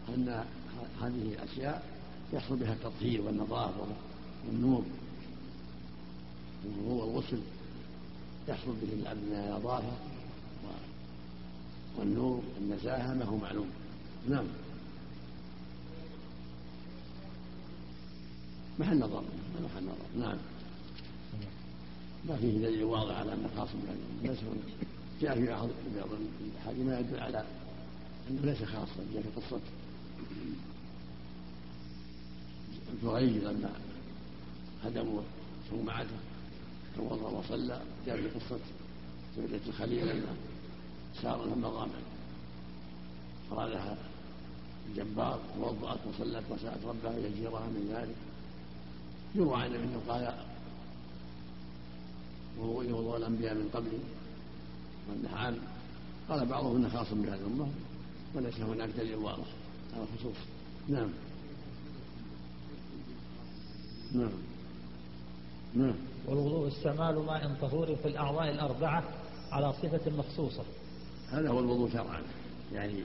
أن هذه الأشياء يحصل بها التطهير والنظافة والنور والغسل يحصل به النظافة والنور والنزاهة ما هو معلوم. نعم. محل نظر محل نظر نعم. ما فيه دليل واضح على انه خاص بهذا جاء في بعض الأحاديث ما يدل على أنه ليس خاصا جاء في قصة جريج لما هدموا صومعته توضأ وصلى جاء في قصة زوجة الخليل لما سار لما ضامن قالها الجبار توضأت وصلت وسألت ربها يجيرها من ذلك. يروى عن النبي قال وهو وضوء الأنبياء من قبلي وأنه عام قال بعضهم أنه خاص بهذه الأمة وليس هناك دليل واضح على الخصوص. نعم. نعم. نعم. والوضوء استعمال ماء طهور في الأعضاء الأربعة على صفة مخصوصة. هذا هو الوضوء شرعا. يعني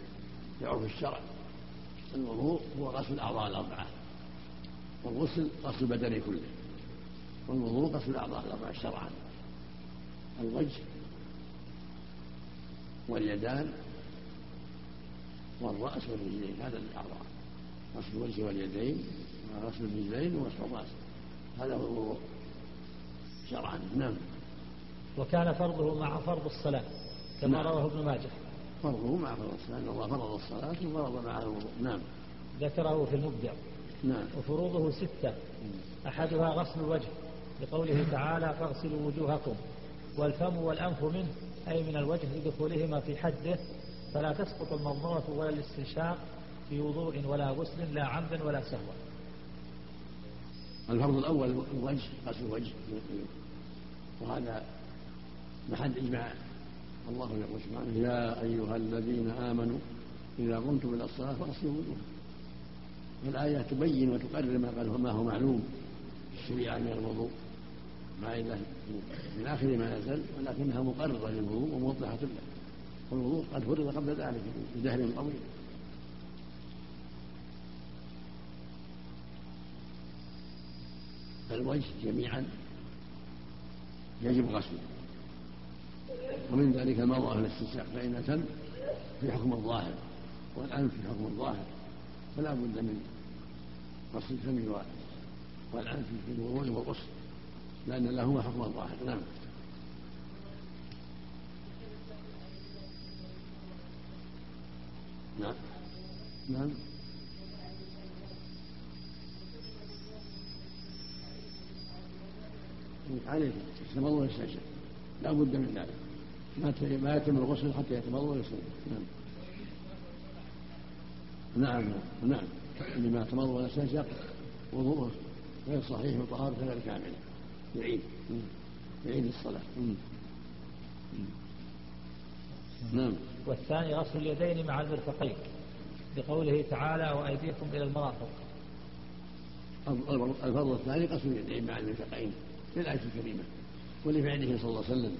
يعرف الشرع. الوضوء هو غسل الأعضاء الأربعة. والغسل غسل البدن كله. والوضوء غسل الأعضاء الأربعة شرعا. الوجه واليدان والرأس والرجلين. هذا الأعضاء. غسل الوجه واليدين وغسل الرجلين ومسح الرأس. هذا هو الوضوء شرعا. نعم. وكان فرضه مع فرض الصلاة. كما نعم. رواه ابن ماجه. فرضه مع فرض الصلاة أن الله فرض الصلاة وفرض معه. الوضوء نعم. ذكره في المبدع نعم. وفروضه ستة. أحدها غسل الوجه. لقوله تعالى فاغسلوا وجوهكم والفم والأنف منه أي من الوجه لدخولهما في حده. فلا تسقط المضمرة ولا الاستنشاق في وضوء ولا غسل لا عمدا ولا سهوا الفرض الأول الوجه غسل الوجه. وهذا محل إجماع الله يقول سبحانه يا أيها الذين آمنوا إذا قمتم إلى الصلاة فاغسلوا وجوهكم. والآية تبين وتقرر ما قال ما هو معلوم. الشريعة من الوضوء. مع إذا من آخر ما نزل ولكنها مقررة للوضوء وموضحة له. والوضوء قد فرض قبل ذلك في دهر طويل. فالوجه جميعا يجب غسله. ومن ذلك المرأة الاستنشاق فإن تم في حكم الظاهر والأنف في حكم الظاهر فلا بد من غسل الفم والأنف في الوضوء والغسل لأن لهما حكم الظاهر. نعم. نعم. نعم. عليه يتمضى ويستنشق لا بد من ذلك. ما يتم الغسل حتى يتمضى ويستنشق نعم. نعم. نعم. نعم لما تمضى ويستنشق وضوءه غير صحيح وطهارته غير كاملة. يعيد. يعيد الصلاة نعم. والثاني غسل اليدين مع المرفقين. بقوله تعالى وأيديكم إلى المرافق. الفرض الثاني غسل اليدين مع المرفقين في الآية الكريمة. ولفعله صلى الله عليه وسلم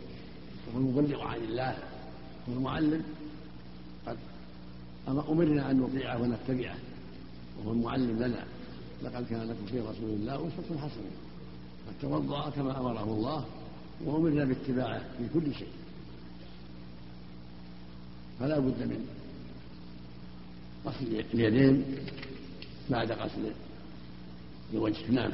وهو المبلغ عن الله والمعلم قد أمرنا أن نطيعه ونتبعه وهو المعلم لنا لقد كان لكم في رسول الله أسوة حسنة قد توضأ كما أمره الله وأمرنا باتباعه في كل شيء. فلا بد من غسل اليدين بعد غسل الوجه. نعم.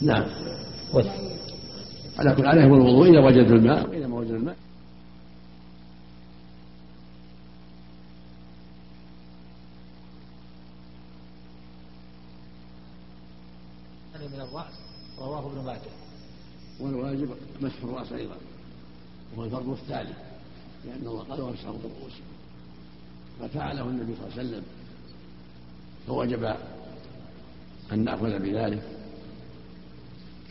نعم. على كل عليه الوضوء إذا وجد الماء. وإذا ما وجد الماء. من الرأس رواه ابن ماجه. والواجب مسح الرأس أيضا وهو الفرض الثالث لأن الله قال وامسحوا برؤوسكم ففعله النبي صلى الله عليه وسلم. فوجب أن نأخذ بذلك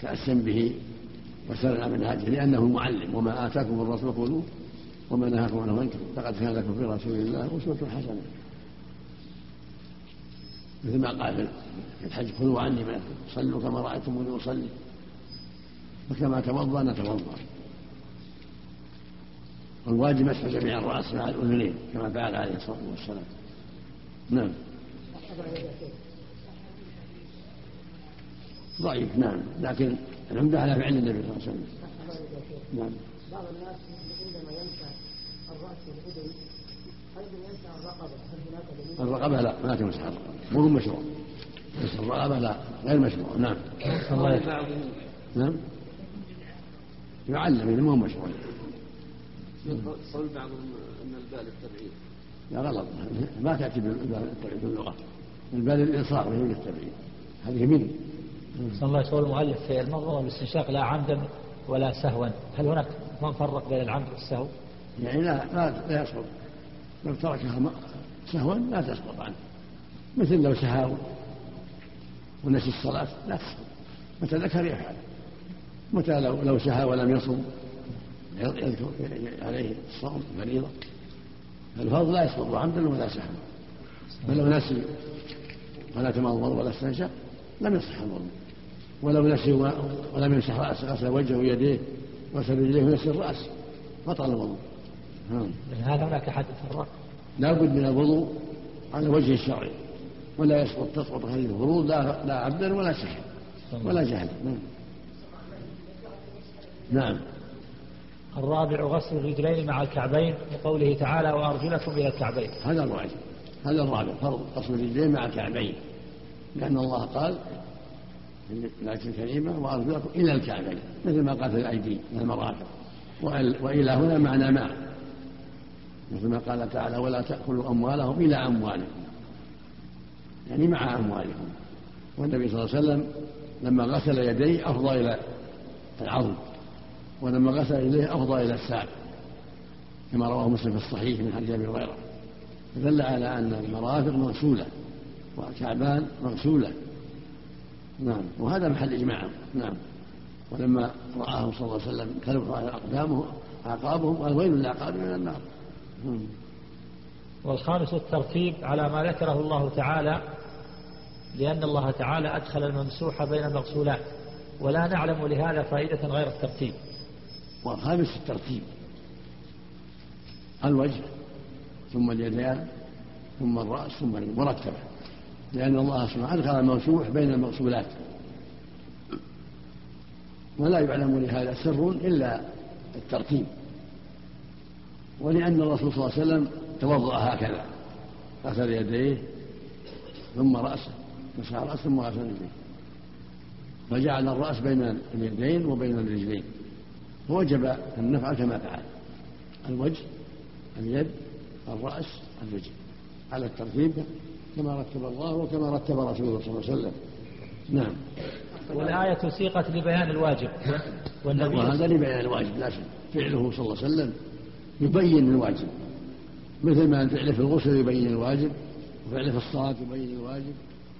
تأسم به وسلم من هذه لأنه معلم وما آتاكم الرسول خذوه وما نهاكم عنه فانتهوا لقد كان لكم في رسول الله أسوة حسنة. مثل ما قال في الحج خذوا عني ما صلوا كما رأيتموني أصلي. فكما توضأ نتوضأ والواجب مسح جميع الرأس مع الأذنين كما فعل عليه الصلاة والسلام. نعم. ضعيف نعم. لكن العمدة على فعل النبي صلى الله عليه وسلم. نعم. بعض الناس عندما يمسح الرأس والأذن أيضا يمسح الرقبة؟ هل هناك دليل؟ الرقبة لا ما تمسح الرقبة. مو مشروع. بس الرقبة لا غير مشروع. نعم. الله نعم. يعلم إنه مو مشروع. قول بعضهم أن البال التبعيد لا غلط. ما تأتي بالبال في اللغة البال الإنصاف ما هي التبعيد. هذه منه صلى الله يقول المؤلف في المنظومة والاستنشاق لا عمدا ولا سهوا. هل هناك من فرق بين العمد والسهو؟ يعني لا لا, لا يسقط لو تركها سهوا لا تسقط عنه. مثل لو سهى ونسي الصلاة لا تسقط. متى ذكر يفعل. متى لو لو سهى ولم يصم. يذكر عليه الصوم فريضة الفرض لا يسقط عمدا ولا سهوا. فلو نسي ولا تمضمض ولا استنشق لم يصح الوضوء. ولو نسي ولم يمسح راسه غسل وجهه ويديه غسل رجليه ونسي الراس بطل الوضوء. نعم. هذا هناك حد فرق لا بد من الوضوء على وجه الشرعي. ولا يسقط تسقط هذه الفروض لا لا عبدا ولا سحر. ولا جهل. نعم. نعم. الرابع غسل الرجلين مع الكعبين لقوله تعالى وأرجلكم إلى الكعبين. هذا الواجب هذا الرابع فرض غسل الرجلين مع الكعبين. لأن الله قال في الآية الكريمة وأرجلكم إلى الكعبين مثل ما قال في الأيدي من المرافق وإلى هنا معنى مع. مثل ما قال تعالى ولا تأكلوا أموالهم إلى أموالكم. يعني مع أموالكم. والنبي صلى الله عليه وسلم لما غسل يديه أفضى إلى العظم ولما غسل إليه أفضى إلى الساق كما رواه مسلم في الصحيح من حديث أبي هريرة. فدل على أن المرافق مغسولة والكعبان مغسولة. نعم. وهذا محل إجماع. نعم. ولما رآهم صلى الله عليه وسلم تلف على أقدامهم أعقابهم قال ويل للأعقاب من النار. نعم. والخامس الترتيب على ما ذكره الله تعالى لأن الله تعالى أدخل الممسوح بين المغسولات ولا نعلم لهذا فائدة غير الترتيب. والخامس الترتيب الوجه. ثم اليدان ثم الرأس ثم مرتبة. لأن الله سبحانه أدخل الممسوح بين المغسولات ولا يعلم لهذا سر إلا الترتيب. ولأن الرسول صلى الله عليه وسلم توضأ هكذا. غسل يديه ثم رأسه مسح رأسه ثم غسل يديه. فجعل الرأس بين اليدين وبين الرجلين. فوجب أن نفعل كما فعل. الوجه اليد الرأس الرجل على الترتيب كما رتب الله وكما رتب رسوله صلى الله عليه وسلم. نعم. والآية سيقت لبيان الواجب. والنبي وهذا لبيان الواجب لا شك. فعله صلى الله عليه وسلم يبين الواجب. مثل ما فعله في الغسل يبين الواجب وفعله في الصلاة يبين الواجب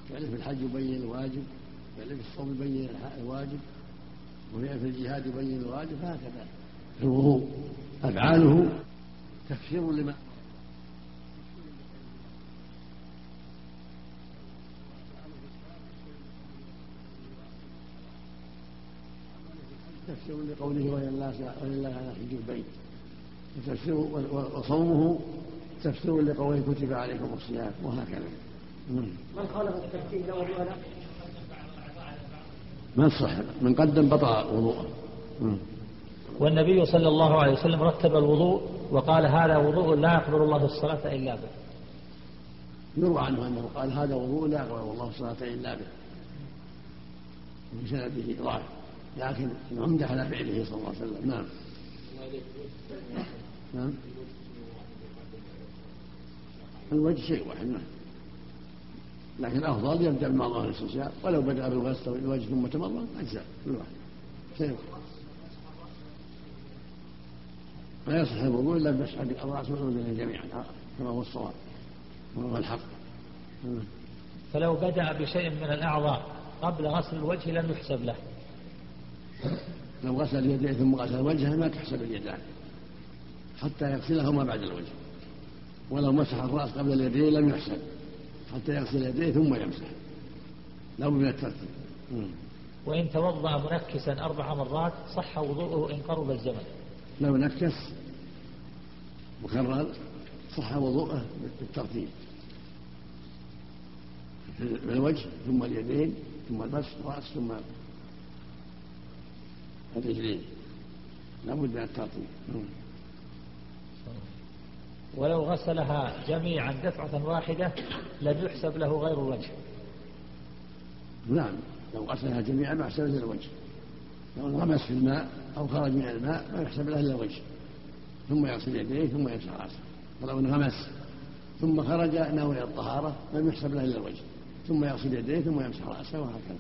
فعله في الحج يبين الواجب فعله في الصوم يبين الواجب وفعله في الجهاد يبين الواجب هكذا. في الوضوء. أفعاله تفسير لما تفسير لقوله ولله ولله على حج البيت. وتفسير وصومه تفسير لقوله كتب عليكم الصيام وهكذا. من خالف الترتيب له ولا؟ من صح من قدم بطل وضوءه. والنبي صلى الله عليه وسلم رتب الوضوء وقال هذا وضوء لا يقبل الله الصلاة إلا به. يروى عنه أنه قال هذا وضوء لا يقبل الله الصلاة إلا به. وفي سنده ضعف. لكن العمدة على فعله صلى الله عليه وسلم. نعم. نعم. الوجه شيء واحد نعم. لكن الأفضل يبدأ بمعظم الاستنشاق ولو بدأ بالغسل الوجه ثم تمضمض أجزاء. كل واحد. شيء لا يصح الوضوء إلا بمسح الرأس والأذنين جميعا كما هو الصواب وهو الحق. فلو بدأ بشيء من الأعضاء قبل غسل الوجه لم يحسب له. لو غسل يديه ثم غسل وجهه ما تحسب اليدان حتى يغسلهما بعد الوجه. ولو مسح الرأس قبل اليدين لم يحسب حتى يغسل يديه ثم يمسح. لابد من الترتيب. وإن توضأ منكسا أربع مرات صح وضوءه إن قرب الزمن. لو نكس مكرر صح وضوءه بالترتيب. في الوجه ثم اليدين ثم المسح الرأس ثم الرجلين لابد من الترتيب ولو غسلها جميعا دفعة واحدة لم يحسب له غير الوجه. نعم. لو غسلها جميعا ما يحسب له الوجه. لو انغمس في الماء أو خرج من الماء ما يحسب له إلا الوجه. ثم يغسل يديه ثم يمسح رأسه. ولو انغمس ثم خرج ناوي الطهارة لم يحسب له إلا الوجه. ثم يغسل يديه ثم يمسح رأسه وهكذا.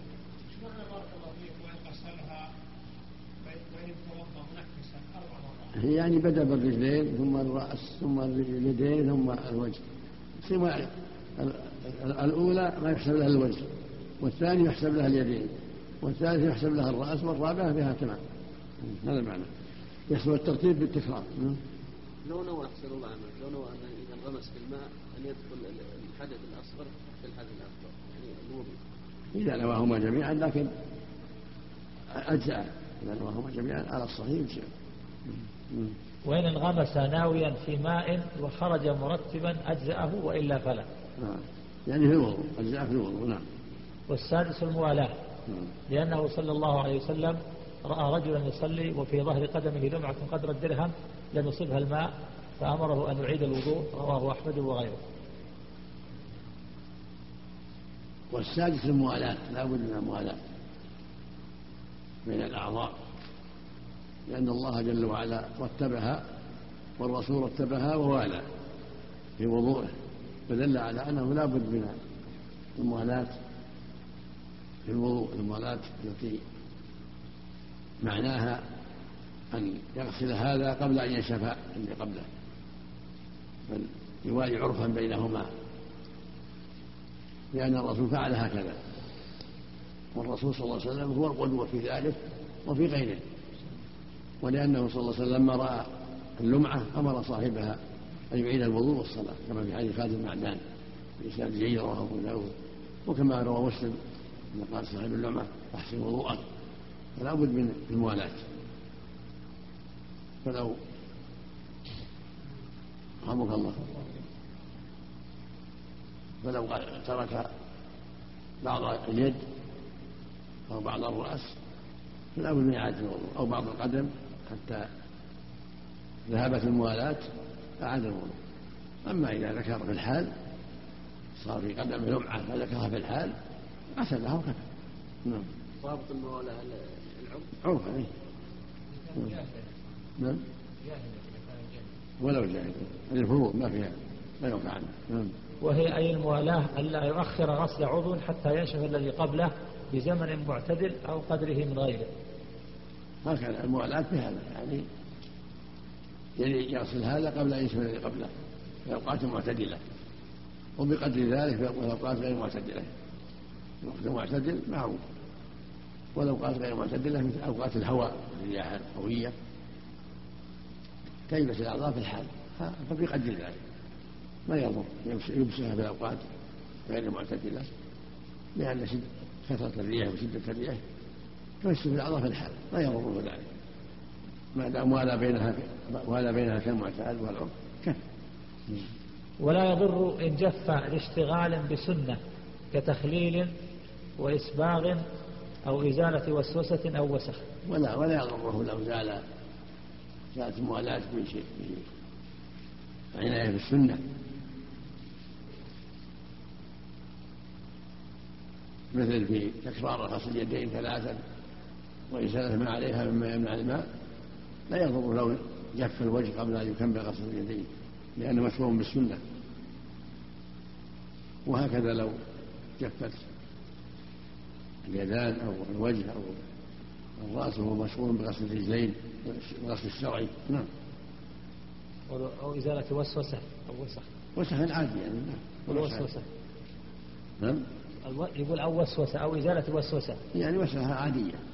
يعني بدأ بالرجلين ثم الرأس ثم اليدين ثم الوجه. الأولى ما يحسب لها الوجه والثاني يحسب لها اليدين والثالث يحسب لها الرأس والرابعة بها تمام هذا المعنى. يحسب الترتيب بالتكرار. لو نوى أحسن الله عنك لو نوى أن إذا انغمس في الماء أن يدخل الحدث الأصغر في الحدث الأكبر يعني الوضوء. إذا نواهما جميعا لكن أجزأ إذا نواهما جميعا على الصحيح شيء وإن انغمس ناويا في ماء وخرج مرتبا أجزأه وإلا فلا. نعم. يعني في الوضوء أجزأه في الوضوء نعم. والسادس الموالاة. نعم. لأنه صلى الله عليه وسلم رأى رجلا يصلي وفي ظهر قدمه لمعة قدر الدرهم لم يصبها الماء فأمره أن يعيد الوضوء رواه أحمد وغيره. والسادس الموالاة لا بد من الموالاة بين الأعضاء. لأن الله جل وعلا رتبها والرسول رتبها ووالى في وضوءه فدل على أنه لا بد من الموالاة في الوضوء الموالاة التي معناها أن يغسل هذا قبل أن ينشف الذي قبله بل يوالي عرفا بينهما لأن الرسول فعل هكذا والرسول صلى الله عليه وسلم هو القدوة في ذلك وفي غيره. ولأنه صلى الله عليه وسلم لما رأى اللمعة أمر صاحبها أن يعيد الوضوء والصلاة كما في حديث خالد المعدان بإسناد جيد رواه أبو داود وكما روى مسلم أن قال صاحب اللمعة أحسن وضوءك. فلا بد من الموالاة. فلو رحمك الله. فلو ترك بعض اليد أو بعض الرأس فلا بد من إعادة الوضوء أو بعض القدم حتى ذهبت الموالاة أعاد الوضوء. أما إذا ذكر في الحال صار في قدم لمعة فذكرها في الحال غسلها وكفى. نعم. ضابط الموالاة العرف. عرفا إيه. نعم. ولو جاهل. الفروض ما فيها لا يوقع عنه. نعم. وهي أي الموالاة ألا يؤخر غسل عضو حتى ينشف الذي قبله بزمن معتدل أو قدره من غيره. هكذا الموالاة بهذا يعني يعني يغسل هذا قبل أن ينشف الذي قبله في أوقات معتدلة. وبقدر ذلك في أوقات غير معتدلة. الوقت المعتدل معروف. والأوقات غير معتدلة مثل أوقات الهواء الرياح القوية. تيبس الأعضاء في الحال؟ فبقدر ذلك. ما يضر يمسكها في الأوقات غير المعتدلة لأن كثرة الرياح وشدة الرياح تمسك الأعضاء في الحال لا يضر ذلك. ما دام ولا بينها ولا بينها كالمعتاد والعرف كف ولا يضر إن جف لاشتغال بسنة كتخليل وإسباغ أو إزالة وسوسة أو وسخ. ولا ولا يضره لو زال زالت الموالاة من شيء عناية بالسنة. مثل في تكرار غسل اليدين ثلاثا. وإزالة ما عليها مما يمنع الماء لا يضر لو جف الوجه قبل أن يكمل غسل اليدين لأنه مشروع بالسنة. وهكذا لو جفت اليدان أو الوجه أو الرأس وهو مشغول بغسل الرجلين الغسل الشرعي نعم. أو إزالة وسوسة أو وسخ وسخ عادي يعني نعم. والوسوسة نعم. يقول أو وسوسة أو إزالة وسوسة يعني وسخة عادية.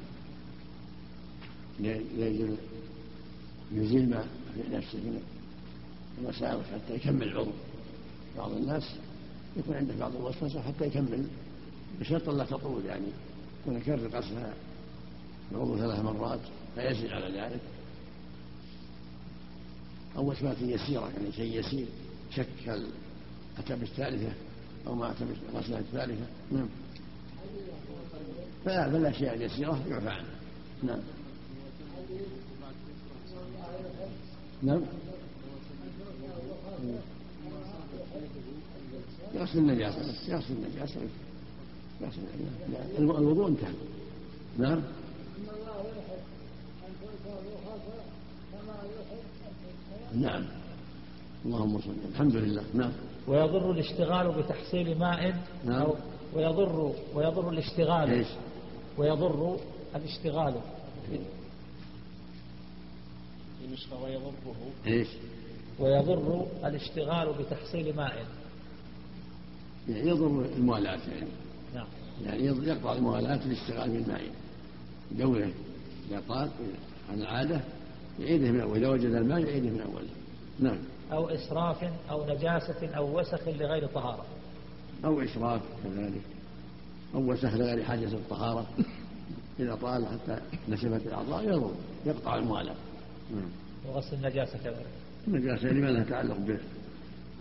يزيل ما في نفسه من الوساوس حتى يكمل العضو بعض الناس يكون عنده بعض الوسوسة حتى يكمل بشرط لا تطول يعني يكون يكرر غسلها العضو ثلاث مرات فيزيد على ذلك. أو وسوات يسيرة يعني شيء يسير شك هل أتى بالثالثة أو ما أتى بالغسلة الثالثة. نعم. فلا بل الأشياء اليسيرة يعفى عنها نعم. نعم. يغسل النجاسة يغسل النجاسة يغسل النجاسة الوضوء انتهى. نعم. نعم. اللهم صل الحمد لله. نعم. ويضر الاشتغال بتحصيل ماء نعم. أو ويضر ويضر الاشتغال. إيش؟ ويضر الاشتغال. نسخة ويضره. إيش؟ ويضر الاشتغال بتحصيل ماء يعني يضر الموالاة يعني. نعم. يعني يقطع الموالاة الاشتغال بالماء دوره إذا طال عن العادة يعيده من أول. إذا وجد الماء يعيده من أول. نعم. أو إسراف أو نجاسة أو وسخ لغير طهارة. أو إشراف كذلك. أو وسخ لغير حاجة الطهارة. إذا طال حتى نشفت الأعضاء يضر يقطع الموالاة وغسل النجاسة كذلك. النجاسة لما لها تعلق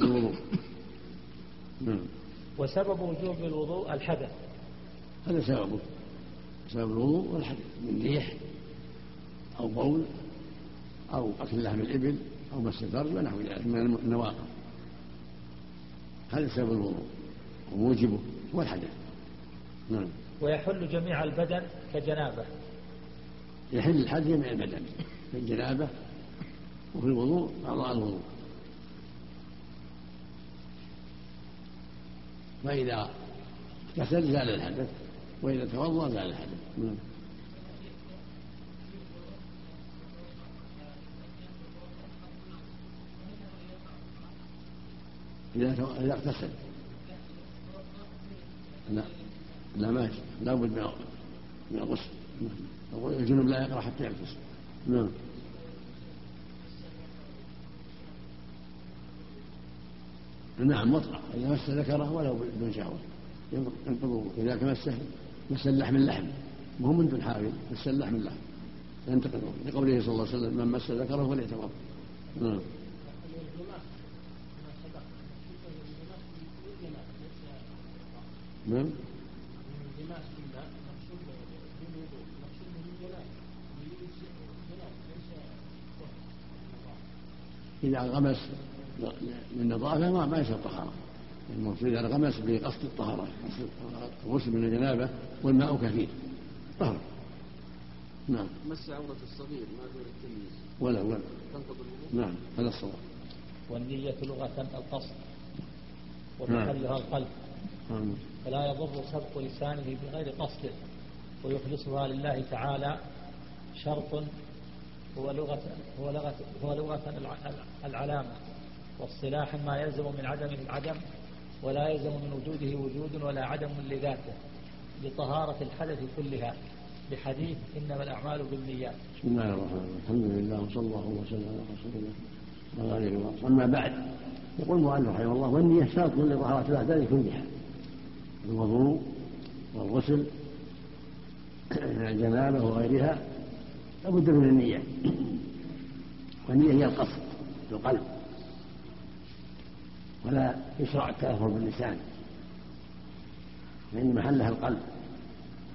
بالوضوء نعم. وسبب وجوب الوضوء الحدث. هذا سببه سبب الوضوء والحدث. من ريح أو بول أو أكل لحم الإبل أو مس الفرج ونحو ذلك من النواقض. هذا سبب الوضوء وموجبه هو الحدث نعم. ويحل جميع البدن كجنابة. يحل الحدث من البدن في الجنابة وفي الوضوء أعضاء الوضوء. فإذا اغتسل زال الحدث وإذا توضأ زال الحدث. نعم. إذا إذا اغتسل. لا لا ما لابد من من الغسل الجنوب لا يقرأ حتى يغتسل نعم. نعم مطلق. إذا مس ذكره ولو بدون شهوة. ينقض إذا مسه مس اللحم اللحم مو من دون حاجة. مس اللحم اللحم ينتقض لقوله صلى الله عليه وسلم من مس ذكره فليتوضأ. نعم. نعم. إذا غمس للنظافة ما ما يصير طهارة. المقصود إذا غمس بقصد الطهارة غسل من الجنابة والماء كثير. طهر. نعم. مس عورة الصغير ما دون التمييز. ولا ولا. تنقض الوضوء نعم هذا الصواب. والنية لغة القصد نعم. ومحلها القلب. نعم. فلا يضر سبق لسانه بغير قصد ويخلصها لله تعالى شرط هو لغة هو لغة هو لغة الع- العلامة. واصطلاحا ما يلزم من عدمه العدم ولا يلزم من وجوده وجود ولا عدم لذاته. لطهارة الحدث كلها. بحديث إنما الأعمال بالنيات. بسم الله الرحمن الرحيم. الحمد لله وصلى الله وسلم على رسول الله. وعلى آله وصحبه. أما بعد يقول المؤلف رحمه الله والنية شرط لطهارة الأحداث كلها. الوضوء والغسل الجنابة وغيرها. لابد من النية. والنية هي القصد في القلب. ولا يشرع التلفظ باللسان. فإن محلها القلب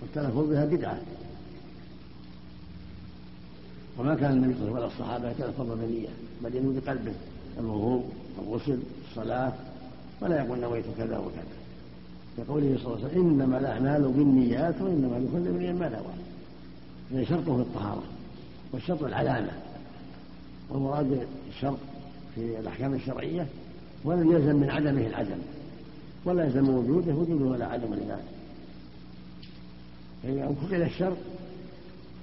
والتلفظ بها بدعة. وما كان النبي صلى الله عليه وسلم الصحابة يتلفظ بالنية بل ينوي بقلبه الوضوء الغسل الصلاة ولا يقول نويت كذا وكذا. كقوله صلى الله عليه وسلم إنما الأعمال بالنيات وإنما لكل امرئ ما نوى. شرطه الطهارة. والشرط العلامة والمراد الشرط في الأحكام الشرعية ولم يلزم من عدمه العدم ولا يلزم وجوده وجوده ولا عدم لذلك. فإذا فقد الشرط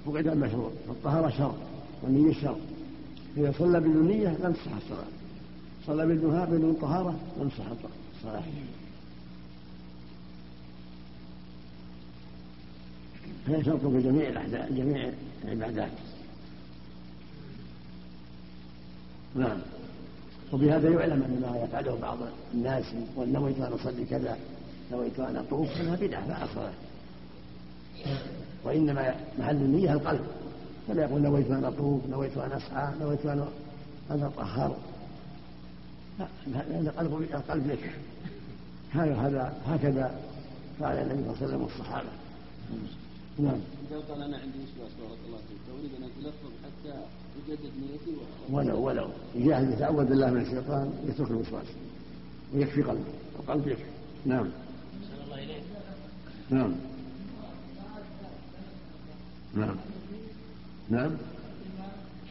فقد المشروع فالطهارة شرط والنية شرط. إذا صلى بدون نية لم تصح الصلاة. صلى بدونها بدون طهارة لم تصح الصلاة. هي شرط في جميع الأحداث جميع العبادات. نعم. وبهذا يعلم أن ما يفعله بعض الناس ونويت أن أصلي كذا نويت أن أطوف أنها بدعة لا أصل. وإنما محل النية القلب. فلا يقول نويت أن أطوف نويت أن أسعى نويت أن أن أطهر. لا لأن القلب القلب يكفي هذا هذا هكذا فعل النبي صلى الله عليه وسلم والصحابة. نعم. إذا قال أنا عندي وسواس بارك الله فيك. أريد أن أتلفظ حتى ولو ولو. يجاهد يتعوذ بالله من الشيطان يترك الوسواس. ويكفي قلبه. القلب يكفي. نعم. نعم. نعم. نعم.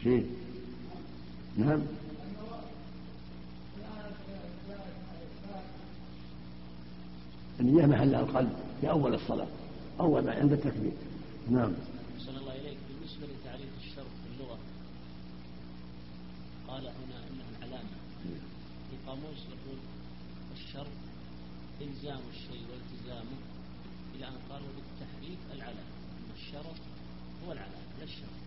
شيء. نعم. النية محلها القلب في أول الصلاة أول ما عند التكبير. نعم أحسن الله إليك بالنسبة لتعريف الشرط في اللغة قال هنا أنه العلامة في قاموس يقول الشرط إلزام الشيء والتزامه إلى أن قالوا بالتحريف العلامة أن الشرط هو العلامة لا الشرط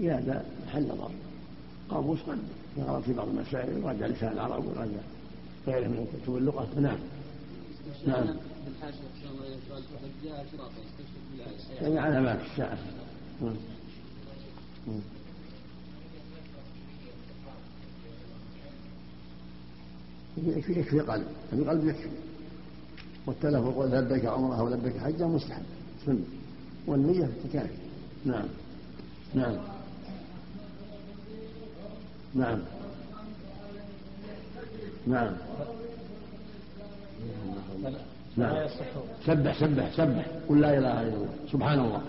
يا هذا محل نظر قاموس قد يغلط في بعض المسائل وراجع لسان العرب وراجع غيره من كتب اللغة. نعم. نعم. يعني علامات الساعة. يكفي يكفي قلب القلب يكفي. والتلفظ لبيك عمره أو لبيك حجه مستحب. سنة. والنية تكافي. نعم. نعم. نعم. نعم. نعم. سبح سبح سبح. قل لا إله إلا الله. سبحان الله.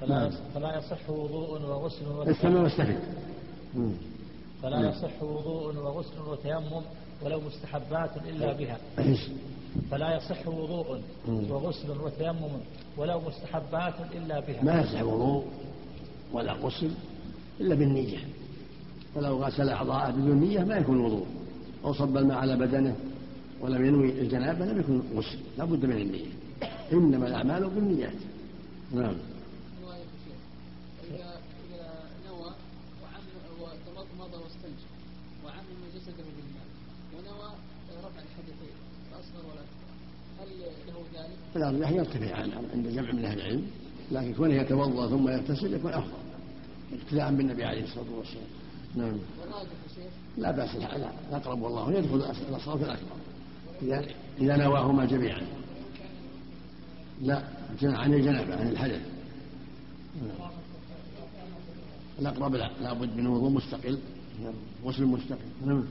فلا نعم. فلا يصح وضوء وغسل استمع واستفد. فلا نعم. يصح وضوء وغسل وتيمم ولو مستحبات إلا بها. فلا يصح وضوء وغسل وتيمم ولو مستحبات إلا بها. ما يصح وضوء ولا غسل إلا بالنية. فلو غسل أعضاءه بدون نيه ما يكون وضوء. أو صب الماء على بدنه ولم ينوي الجنابة لم يكن غسل. لا بد من النية. إنما الأعمال بالنيات. نعم إذا نوى وتمضمض واستنشق وعمم جسده بالماء ونوى رفع الحدثين الأصغر والأكبر هل له ذلك؟ الأرجح يرتفع عند جمع من أهل العلم لكن كونه يتوضأ ثم يغتسل يكون أفضل. اقتداء بالنبي عليه الصلاة والسلام. نعم. لا بأس الأقرب والله يدخل في الأكبر. إذا إذا نواهما جميعا. لا عن الجنابة عن الحدث. الأقرب لا لابد من وضوء مستقل. غسل مستقل. نعم.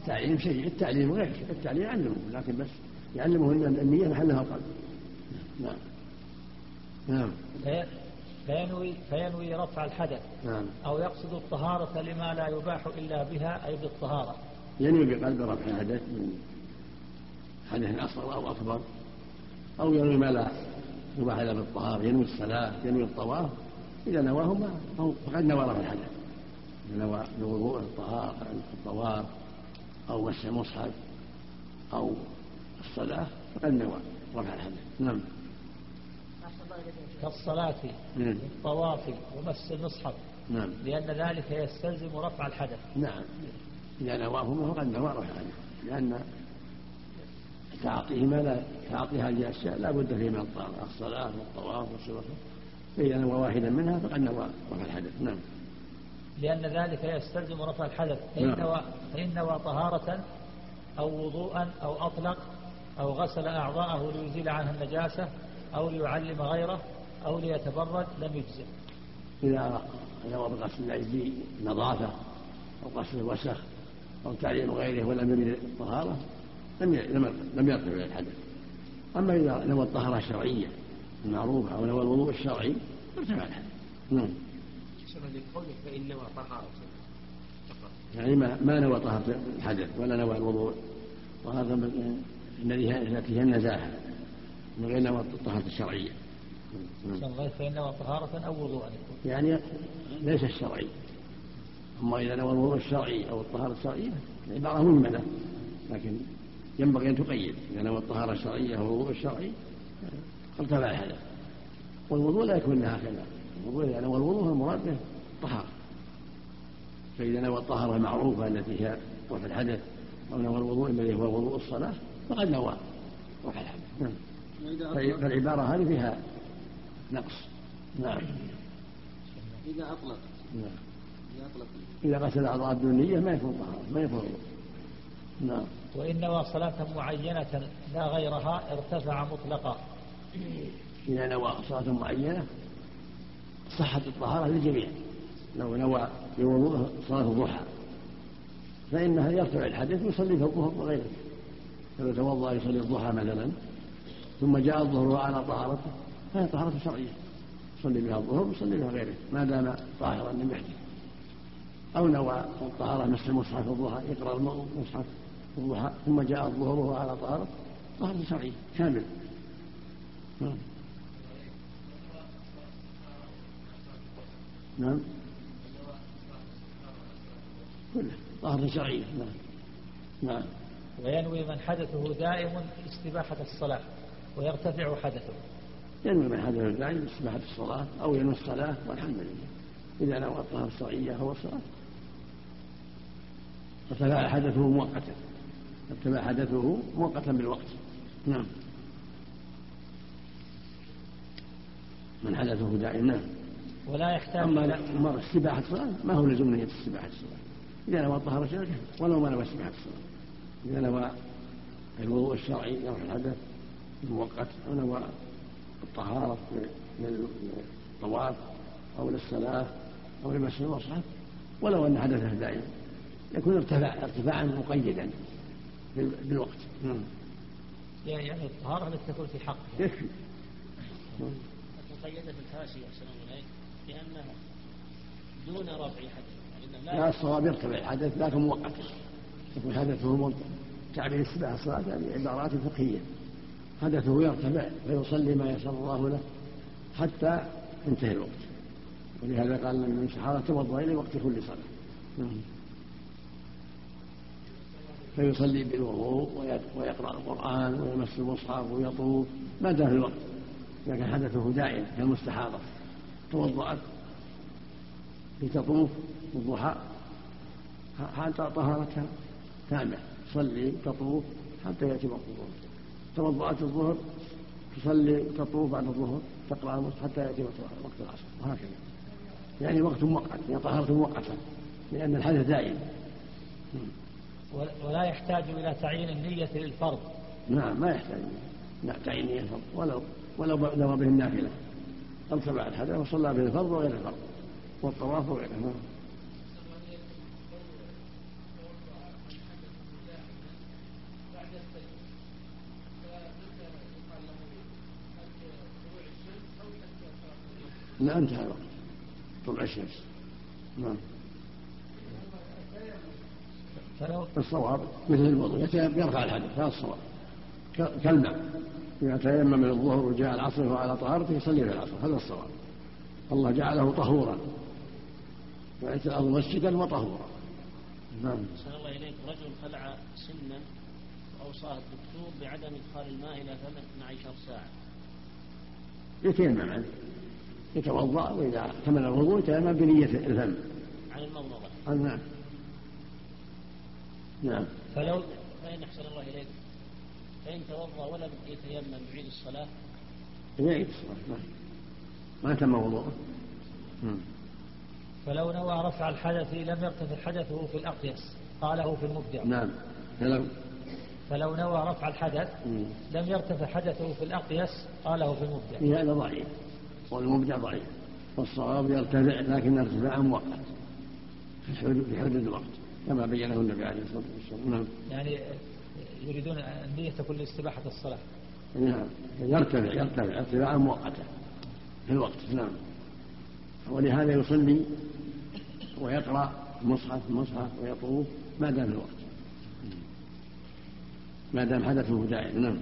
التعليم شيء التعليم غير التعليم يعلمه لكن بس يعلمه إن النية محلها القلب نعم. نعم. فينوي, فينوي رفع الحدث. نعم. أو يقصد الطهارة لما لا يباح إلا بها أي بالطهارة. ينوي بقلب رفع الحدث من حدث أصغر أو أكبر. أو ينوي ما لا يباح إلا بالطهارة ينوي الصلاة ينوي الطواف. إذا نواهما فقد نوى رفع الحدث. نوى الوضوء الطهارة الطواف. أو مس المصحف أو الصلاة فقد نوى. رفع الحدث نعم. كالصلاة والطواف ومس المصحف. نعم. لأن ذلك يستلزم رفع الحدث نعم. إذا نواهما فقد نوى رفع الحدث لأن تعاطيهما لا تعاطي هذه الأشياء لا بد فيه من الطهارة الصلاة والطواف والصلاة. فإذا نوى واحدا منها فقد نوى رفع الحدث نعم. لأن ذلك يستلزم رفع الحدث. فإن نعم. نوى فإن نوى طهارة أو وضوءا أو أطلق أو غسل أعضاءه ليزيل عنها النجاسة أو ليعلم غيره أو ليتبرد لم يجزئ. إذا نوى بغسل الأيدي نظافة أو غسل الوسخ أو تعليم غيره ولم يرد الطهارة لم لم يرتفع إلى الحدث. أما إذا نوى الطهارة الشرعية المعروفة أو نوى الوضوء الشرعي ارتفع الحدث. نعم. لقولك فإن نوى طهارة. يعني ما ما نوى طهارة الحدث ولا نوى الوضوء طهارة التي هي النزاهة من غير نوى الطهارة الشرعية. فإنما طهارة أو وضوءا يعني ليس الشرعي. أما إذا نوى الوضوء الشرعي أو الطهارة الشرعية عبارة مجملة لكن ينبغي أن تقيد. إذا نوى الطهارة الشرعية والوضوء الشرعي ارتفع الحدث والوضوء لا يكون لها هكذا الوضوء إذا نوى الوضوء المراد به طهارة فإذا نوى الطهارة المعروفة التي هي رفع الحدث أو نوى الوضوء الذي هو وضوء الصلاة فقد نوى رفع الحدث. نعم. فالعبارة هذه فيها نقص. نعم. إذا أطلق نعم. إذا أطلق إذا غسل أعضاء الدنية ما يكون طهارة ما يكون وضوء. نعم. وإن نوى صلاة معينة لا غيرها ارتفع مطلقا. إذا نوى صلاة معينة صحت الطهارة للجميع. لو نوى بوضوء صلاة الضحى فإنها يرتفع الحدث ويصلي الظهر وغيره فلو توضأ يصلي الضحى مثلا ثم جاء الظهر على طهارته فهي طهارة شرعية. يصلي بها الظهر ويصلي بها غيره ما دام طاهرا لم يحدث. أو نوى الطهارة مسح المصحف الضحى يقرأ المصحف الضحى ثم جاء الظهر وهو على طهارة طهارة شرعية كامل نعم. نعم كله طهارة شرعية نعم. نعم. وينوي من حدثه دائم استباحة الصلاة ويرتفع حدثه. ينوي من حدث دائم استباحة الصلاة أو ينوي الصلاة والحمد لله. إذا نوى الطهارة الشرعية هو الصلاة ارتفع حدثه مؤقتا. ارتفع حدثه مؤقتا بالوقت. نعم. من حدثه دائم نعم. ولا يحتاج أما استباحة الصلاة ما هو لزوم نية استباحة الصلاة. إذا نوى الطهارة الشرعية ولو ما نوى استباحة الصلاة. إذا نوى الوضوء الشرعي نوى الحدث المؤقت أو نوى الطهارة من الطواف أو للصلاة أو لمسح المصحف ولو أن حدثه دائم. يكون ارتفاع ارتفاعا مقيدا بالوقت. نعم. يعني الطهارة التي تكون في حقه يكفي مقيدة بالحاشية لأنها دون رفع حدث. لأن لا الصواب يرتفع. الحدث لكن مؤقتا يكون حدثه مؤقت تعبير السباحة الصلاة هذه عبارات فقهية. حدثه يرتفع فيصلي ما يسر الله له حتى ينتهي الوقت. ولهذا قال من الصحابة توضأ إلى وقت كل صلاة. نعم. فيصلي بالوضوء ويقرأ القرآن ويمس المصحف ويطوف ما دام في الوقت. إذا كان حدثه دائم كالمستحاضة. توضأت لتطوف الضحى. حتى طهارتها تامة تصلي تطوف حتى يأتي وقت الظهر. توضأت الظهر تصلي تطوف بعد الظهر تقرأ المصحف حتى يأتي وقت العصر. وهكذا. يعني وقت مؤقت يعني طهارة مؤقتة لأن الحدث دائم. ولا يحتاج إلى تعيين النية للفرض. نعم ما يحتاج. لا تعيين نية الفرض ولو ولو نوى به النافلة. ارتفع الحدث وصلى به الفرض وغير الفرض. والطواف وغيره نعم. لا انتهى الوقت. طلع الشمس. نعم. الصواب. مثل الوضوء يرفع الحدث هذا الصواب. كالماء. إذا تيمم من الظهر وجاء العصر وهو على طهارته يصلي في العصر هذا الصواب. الله جعله طهورا. وأتى الأرض مسجدا وطهورا. نعم. الله إليك. رجل خلع سنا وأوصاه الدكتور بعدم إدخال الماء إلى فمه 12 ساعة يتيمم عنه يتوضأ وإذا كمل الوضوء يتيمم بنية الفم. عن المضمضة نعم. نعم. فلو فإن أحسن الله إليك. فإن توضأ ولم يتيمم يعيد الصلاة. يعيد الصلاة. ما تم وضوءه. فلو نوى رفع الحدث لم يرتفع حدثه في الأقيس قاله في المبدع. نعم. فلو فلو نوى رفع الحدث مم. لم يرتفع حدثه في الأقيس قاله في المبدع. هذا ضعيف. والمبدع ضعيف. والصواب يرتفع لكن ارتفاعا مؤقت. في حدود الوقت كما بينه النبي عليه الصلاة والسلام. نعم. يعني يريدون النية تكون لاستباحة الصلاة. نعم. يرتفع يرتفع ارتفاعا مؤقتا في الوقت. نعم. ولهذا يصلي ويقرأ مصحف مصحف ويطوف ما دام في الوقت. ما دام حدثه دائم نعم.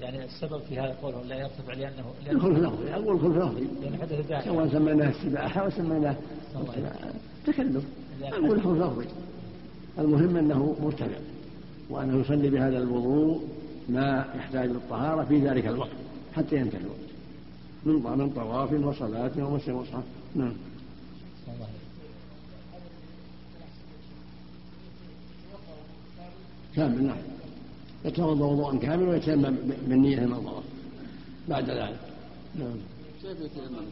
يعني السبب في هذا قوله لا يرتفع لأنه الخلف لفظي أقول خلف لفظي لأنه حدث دائم سواء سميناه السباحه وسميناه الله تكلف أقول خلف لفظي المهم أنه مرتفع. وأنه يصلي بهذا الوضوء ما يحتاج للطهارة في ذلك الوقت حتى ينتهي الوقت. من من طواف وصلاة ومسح مصحف نعم. كامل نعم. يتوضأ وضوءا كاملا ويتيمم بالنية المنظرة بعد ذلك. نعم. كيف يتيمم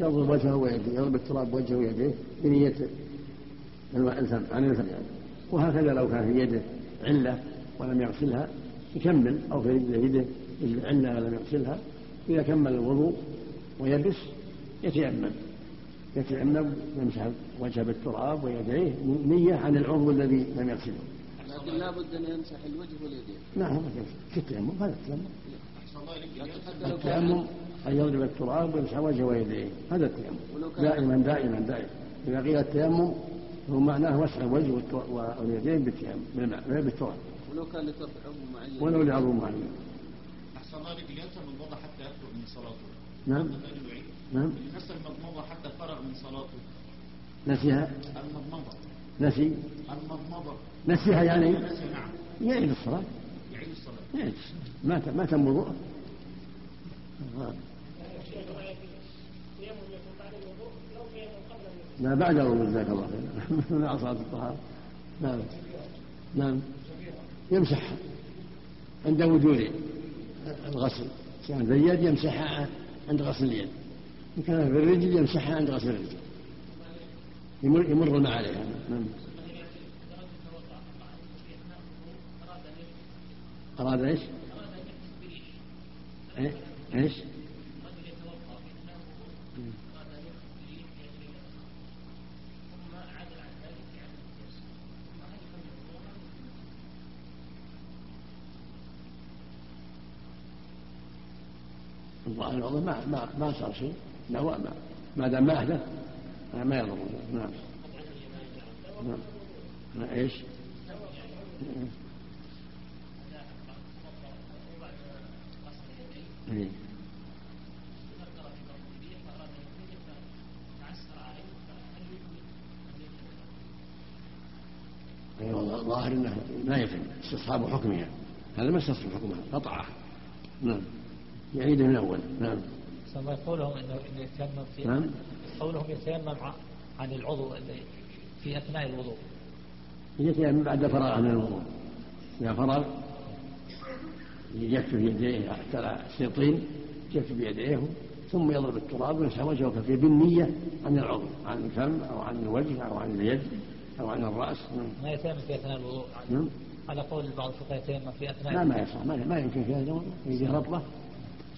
يضرب وجهه ويديه يضرب التراب وجهه ويديه بنية الفم عن الفم يعني. وهكذا لو كان في يده. علة ولم يغسلها يكمل أو في رجله يده علة ولم يغسلها إذا كمل الوضوء ويلبس يتيمم. يتيمم يمسح وجهه بالتراب ويديه نية عن العضو الذي لم يغسله. لكن لابد أن يمسح الوجه واليدين. نعم التيمم هذا التيمم. التيمم أن يضرب التراب ويمسح وجهه ويديه هذا التيمم. دائما دائما دائما. إذا قيل التيمم هو معناه مسح الوجه واليدين بالتيمم بالماء بالتراب ولو كان لترك عضو معين. ولو لعضو معين. أحسن الله لك ينسى المضمضة حتى يخرج من صلاته. نعم. نعم. ينسى المضمضة حتى فرغ من صلاته. نسيها المضمضة. نسي المضمضة. نسيها يعني؟ نسي نعم. يعيد الصلاة. يعيد الصلاة. يعيد ما ما تم وضوءه. لا بعد الوضوء جزاك الله خير. مع صلاة الطهارة. نعم. نعم. يمسحها عند وجود الغسل. كان في اليد يمسحها عند غسل اليد. إن كان في الرجل يمسحها عند غسل الرجل. يمر, يمر الماء عليها نعم. أراد إيش؟ إيه؟ إيش؟ الظاهر الوضوء ما ما ما صار شيء. لا ما ما دام ما احدث ما يضر نعم. نعم. إيش؟ إيه. أيوة الظاهر إنه لا يتم استصحاب حكمها هذا ما استصحب حكمها قطعها نعم. يعيد من الأول. نعم. ثم قولهم إنه يتيمم في نعم. قولهم يتيمم عن العضو في أثناء الوضوء. يتيمم بعد فراغ من الوضوء. إذا فرغ يكفي يديه حتى السيطين يكفي بيديه ثم يضرب التراب ويمسح وجهه وكفيه بالنية عن العضو عن الفم أو عن الوجه أو عن اليد أو عن الرأس. ما يتيمم في أثناء الوضوء. نعم. على قول بعض الفقهاء يتيمم في أثناء لا ما يصح ما, ما يمكن في هذا الوضوء. يجي رطبة.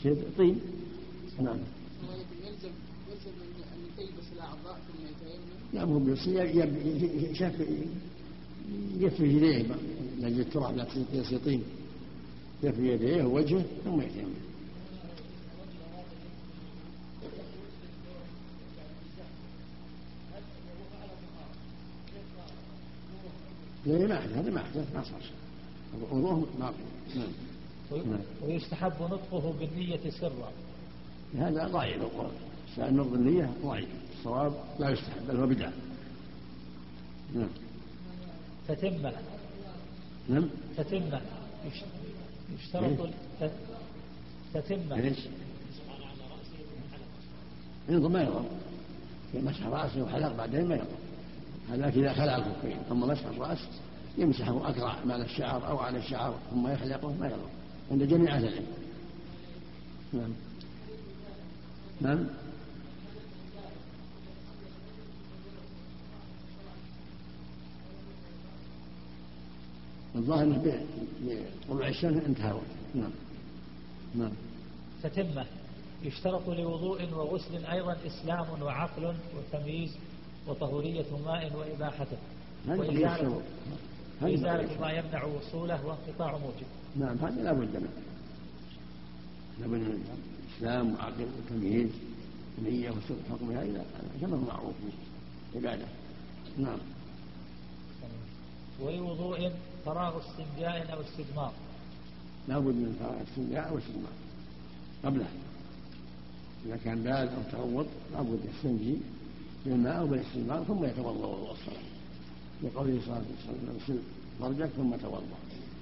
شيء طين نعم. يلزم يلزم ان تلبس الاعضاء ثم يتيمم لا مو بس يكفي يديه لأجل التراب لا يصير طين يكفي يديه ووجهه ثم يتيمم. لا ما احدث هذا ما احدث ما صار شيء. وضوءه ما نعم. ويستحب نطقه بالنية سرا. هذا ضعيف القول. سأل نطق النية ضعيف. الصواب لا يستحب بل هو بدعة. نعم. تتمة نعم. تتمة يشترط تتمة إيش؟ ينظر ما يضر مسح رأسه وحلق بعدين ما يضر هذا إذا خلع الكفين ثم مسح الرأس يمسحه أكرع مال الشعر أو على الشعر ثم يخلقه ما يضر عند جميع أهل العلم. نعم. نعم. الظاهر إنه بطلوع الشمس انتهى نعم. نعم. تتمة يشترط لوضوء وغسل أيضا إسلام وعقل وتمييز وطهورية ماء وإباحته. وإزالة ما يمنع وصوله وانقطاع موجب. نعم هذا لا بد منه. لا بد من إسلام وعقل وتمييز نية وسوء حكمها إلى كما هو معروف في العبادة. نعم. ولوضوء فراغ استنجاء أو استجمار لا بد من فراغ استنجاء أو استجمار قبله. إذا كان بارد أو تعوض لا بد يستنجي بالماء أو بالاستجمار ثم يتوضأ وضوء الصلاة. لقوله صلى الله عليه وسلم فرجك ثم توضأ.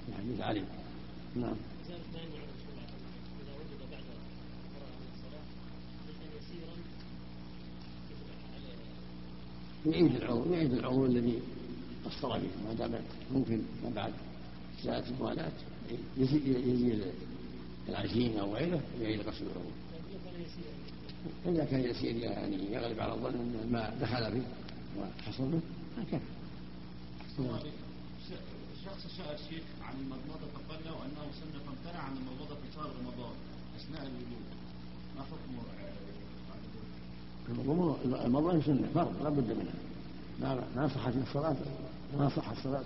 في حديث علي نعم. يعيد العضو يعيد العضو الذي قصر به ما دام ممكن ما بعد. ساعة الموالاة يزيل العجين أو غيره يعيد غسل العضو إذا كان يسير يعني يغلب على الظن أن الماء دخل فيه وحصل به هكذا شخص سأل الشيخ عن المضمضة فقال له أنه سنة فامتنع عن المضمضة في شهر رمضان. أثناء الوضوء. ما حكمه المضمضة سنة فرض لا بد منها. ما ما صحت الصلاة. ما صح الصلاة.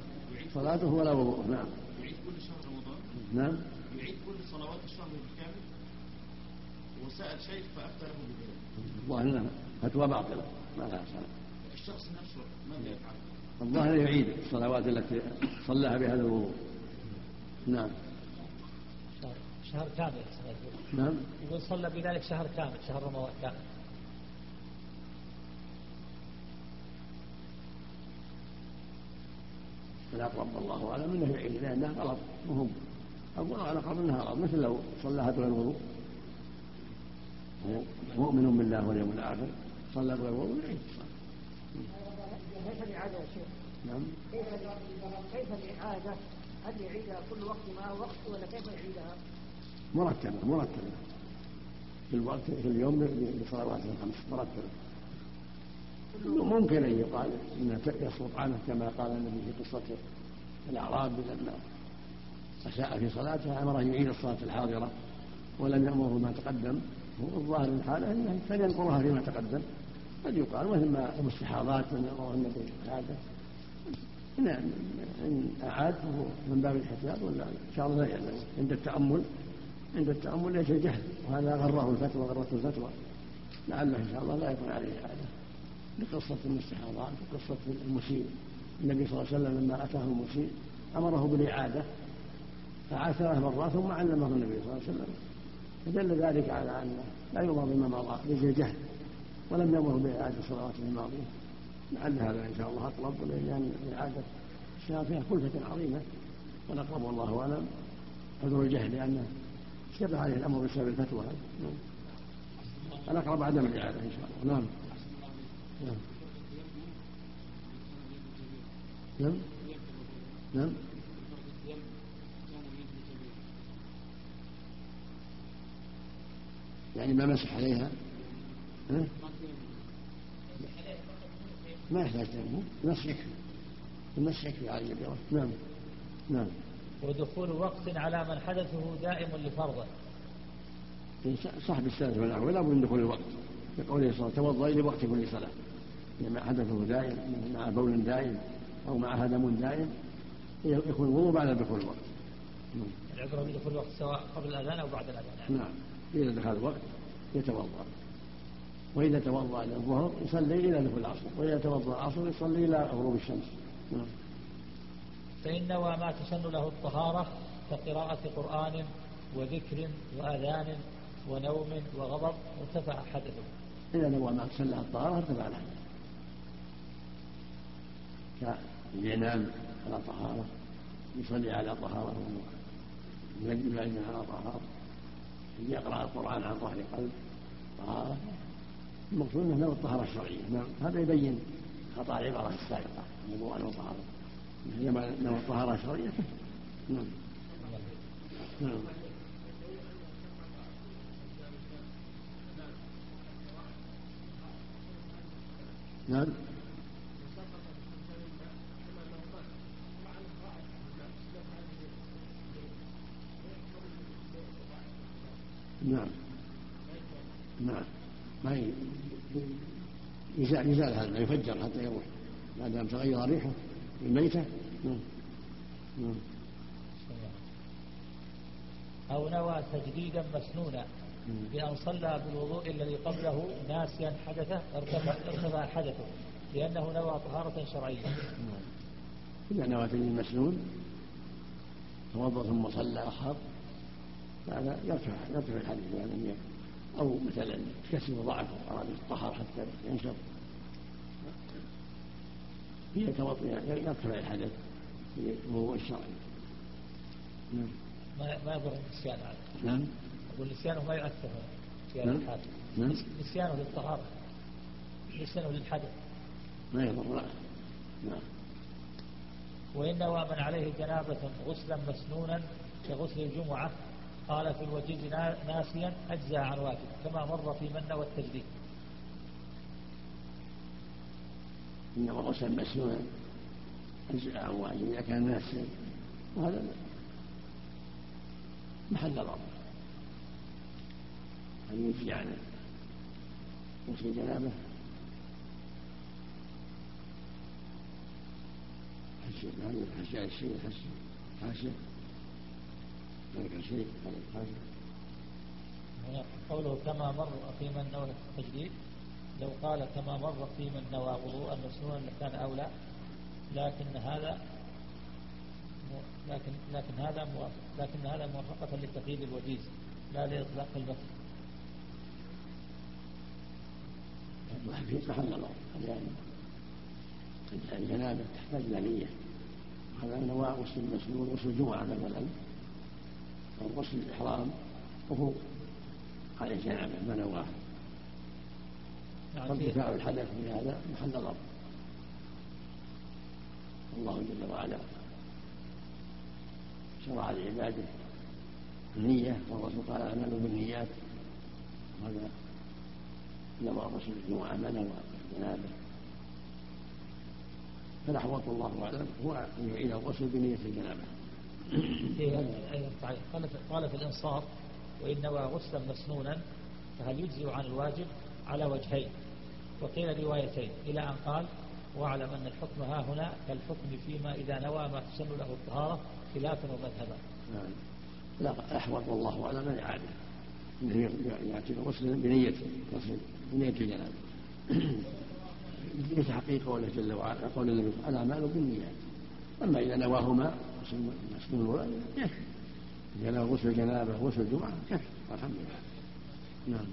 صلاته ولا وضوء نعم. يعيد كل شهر رمضان؟ نعم. يعيد كل صلوات الشهر بالكامل؟ وسأل شيخ فأفتى له بذلك الظاهر انها فتوى باطلة. ما لها صلاة. الشخص نفسه ماذا يفعل؟ الظاهر يعيد الصلوات التي صلاها بهذا الوضوء. نعم. شهر, كامل نعم. يقول صلى بذلك شهر كامل شهر رمضان كامل. الأقرب والله أعلم أنه يعيد لأنها غلط مهم. أقول على قبل أنها غلط مثل لو صلاها بغير وضوء مؤمن بالله واليوم الآخر صلى بغير وضوء يعيد الصلاة. كيف الإعادة يا شيخ؟ نعم كيف كيف الإعادة؟ هل يعيدها كل وقت مع وقت ولا كيف يعيدها؟ مرتبة مرتبة في الوقت في اليوم لصلواته الخمس مرتبة ممكن أن يقال أن يسقط عنه كما قال النبي في قصة الأعراب لما أساء في صلاته أمره أن يعيد الصلاة الحاضرة ولم يأمره ما تقدم الظاهر من حاله أنه فلينقرها فيما تقدم قد يقال مثل ما المستحاضات من يأمره النبي هذا. نعم أعاد فهو من باب الاحتياط ولا إن شاء الله لا يعلم. عند التأمل عند التأمل ليس جهل وهذا غره الفتوى غرته الفتوى. لعله إن شاء الله لا يكون عليه إعادة لقصة المستحاضات وقصة المسيء. النبي صلى الله عليه وسلم لما أتاه المسيء أمره بالإعادة. فعاد ثلاث مرات ثم علمه النبي صلى الله عليه وسلم. فدل ذلك على أن لا يؤمر بما مضى ليس جهل ولم يأمر بإعادة صلواته الماضية. لعل هذا إن شاء الله أطلب لأن إعادة الصلاة فيها كلفة عظيمة والأقرب والله أعلم. عذر الجهل لأنه اشتبه عليه الأمر بسبب الفتوى. الأقرب عدم الإعادة إن شاء الله. نعم. نعم. نعم. نعم. يعني ما مسح عليها ها؟ ما يحتاج تيمم المسح يكفي المسح يكفي على الجبيرة نعم. نعم. ودخول وقت على من حدثه دائم لفرضه. صاحب السادس والأول لا بد من دخول الوقت. لقوله صلى الله عليه وسلم توضأ لوقت كل صلاة. لما حدثه دائم مع بول دائم أو مع هدم دائم يكون الوضوء بعد دخول الوقت. العبرة بدخول الوقت سواء قبل الأذان أو بعد الأذان. نعم. إذا دخل الوقت يتوضأ. وإذا توضأ إلى الظهر يصلي إلى دخول العصر وإذا توضأ العصر يصلي إلى غروب الشمس. نعم. فإن نوى ما تسن له الطهارة كقراءة قرآن وذكر وأذان ونوم وغضب ارتفع حدثه. إذا نوى ما تسن له الطهارة ارتفع الحدث كينام على طهارة يصلي على طهارة يجب على طهارة يقرأ القرآن عن ظهر قلب طهارة. المقصود أنه نوى الطهارة الشرعية. نعم. هذا يبين خطأ العبارة السابقة. موضوع نوى الطهارة نوى الطهارة الشرعية. نعم نعم. نعم. نعم. نعم ما يزال يزال هذا يفجر حتى يروح. ما دام تغير ريحه الميتة نعم. نعم. أو نوى تجديدا مسنونا. بأن صلى بالوضوء الذي قبله ناسيا حدثه ارتفع, ارتفع حدثه. لأنه نوى طهارة شرعية. إذا نوى تجديد مسنون توضأ ثم صلى أخر هذا يرفع يرفع الحديث. يعني أو مثلا كسر ضعف أراد الطهر حتى ينشر هي يرفع الحدث في الوضوء الشرعي. نعم. ما ما يضر النسيان هذا. نعم. أقول نسيانه ما يؤثر في هذا نعم. الحال نعم. نسيانه للطهارة. نسيانه للحدث. ما يضر. لا. نعم. وإن من عليه جنابة غسلا مسنونا كغسل الجمعة قال في الوجيز نا- ناسيا أجزى عن واجب كما مر في من نوى التجديد إنما غسل مسنونا أجزاء عن واجب إذا كان ناسيا وهذا محل نظر هل يجزي عن غسل الجنابة؟ حاشية هذه حاشية الشيء حاشية حاشية ذلك الشيء هذا الحاشية هنا قوله كما مر في من نوى التجديد لو قال كما مر في من نوى وضوءا مسنونا لكان أولى لكن هذا لكن لكن هذا موافق لكن هذا موافقة لتقييد الوجيز لا لإطلاق المثل في محل نظر يعني الجنابة تحتاج إلى نية. هذا غسل المسنون غسل الجمعة مثلا. أو غسل الإحرام وهو عليه جنابة ما نواه فارتفاع الحدث في هذا محل نظر الله جل وعلا شرع لعباده النية والرسول قال أعمل بالنيات. هذا نوى غسل الجمعة ما نوى الجنابة فالأحوط والله أعلم هو أن يعيد الغسل بنية الجنابة. تعليق. قال في- قال في الإنصاف وإن نوى غسلا مسنونا فهل يجزئ عن الواجب؟ على وجهين. وقيل روايتين. إلى أن قال واعلم أن الحكم ها هنا كالحكم فيما إذا نوى ما تسن له الطهارة خلافا ومذهبا نعم. لا الأحوط والله أعلم الإعادة أنه يأتي الغسل بنيته غسل بنية الجنابة لتحقيق قوله جل وعلا قول النبي الأعمال بالنيات. أما إذا نواهما مسنون ولا يكفي. نوى غسل الجنابة غسل الجمعة كفي والحمد لله. نعم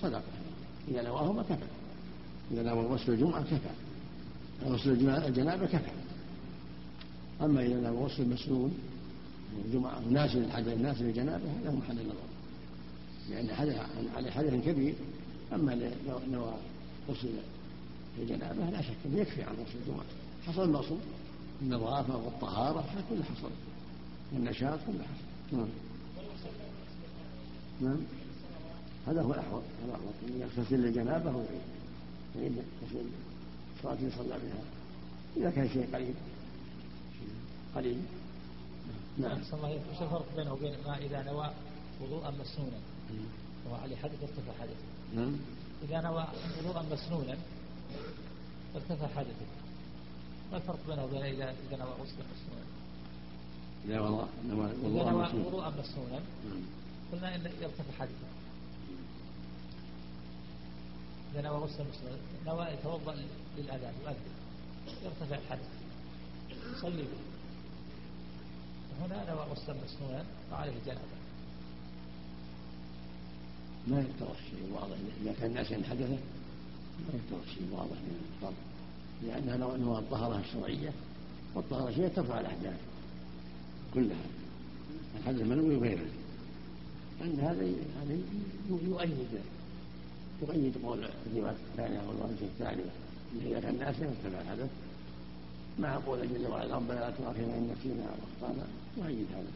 صدقة إذا نواهما كفى نوى غسل الجمعة كفى. غسل الجنا- الجنابة كفى. أما إذا نوى غسل المسنون الجمعة ناس الحدث الناس للجنابة هذا محل النظر لأن حدث على حدث كبير. أما لو نوى غسل الجنابة لا شك أنه يكفي عن غسل الجمعة. حصل المقصود النظافة والطهارة هذا كله حصل. والنشاط كله حصل. نعم. نعم. هذا هو الأحوط. هذا الأحوط. يغتسل الجنابة ويعيد يعيد غسل الصلاة اللي صلى بها. إذا كان شيء قليل. قليل. نعم. أحسن الله إليك. وش الفرق بينه وبين ما إذا نوى وضوءا مسنونا؟ وعليه حدث ارتفع حدثه. نعم. إذا نوى وضوءا مسنونا ارتفع حدثه. ما الفرق بينه وبين إذا إذا نوى غسلا مسنونا؟ إذا والله نوى. وضوءا مسنونا. نعم. قلنا إن يرتفع حدثه. إذا نوى غسلا مسنونا نوى يتوضأ للأذان يؤذن يرتفع الحدث يصلي به. هنا نوى غسلا مسنونا وعليه جنابة. ما يفترض شيء واضح إذا كان الناس حدثه ما يفترض شيء واضح من الفرض لأنها نوع نوع الطهارة الشرعية والطهارة الشرعية ترفع الأحداث كلها الحدث المنوي وغيره أن هذا هذا يؤيد يؤيد قول الرواية الثانية أو الرواية الثانية إذا كان الناس يرتفع الحدث مع قول جل وعلا ربنا لا تؤاخذنا إن نسينا أو أخطأنا يؤيد هذا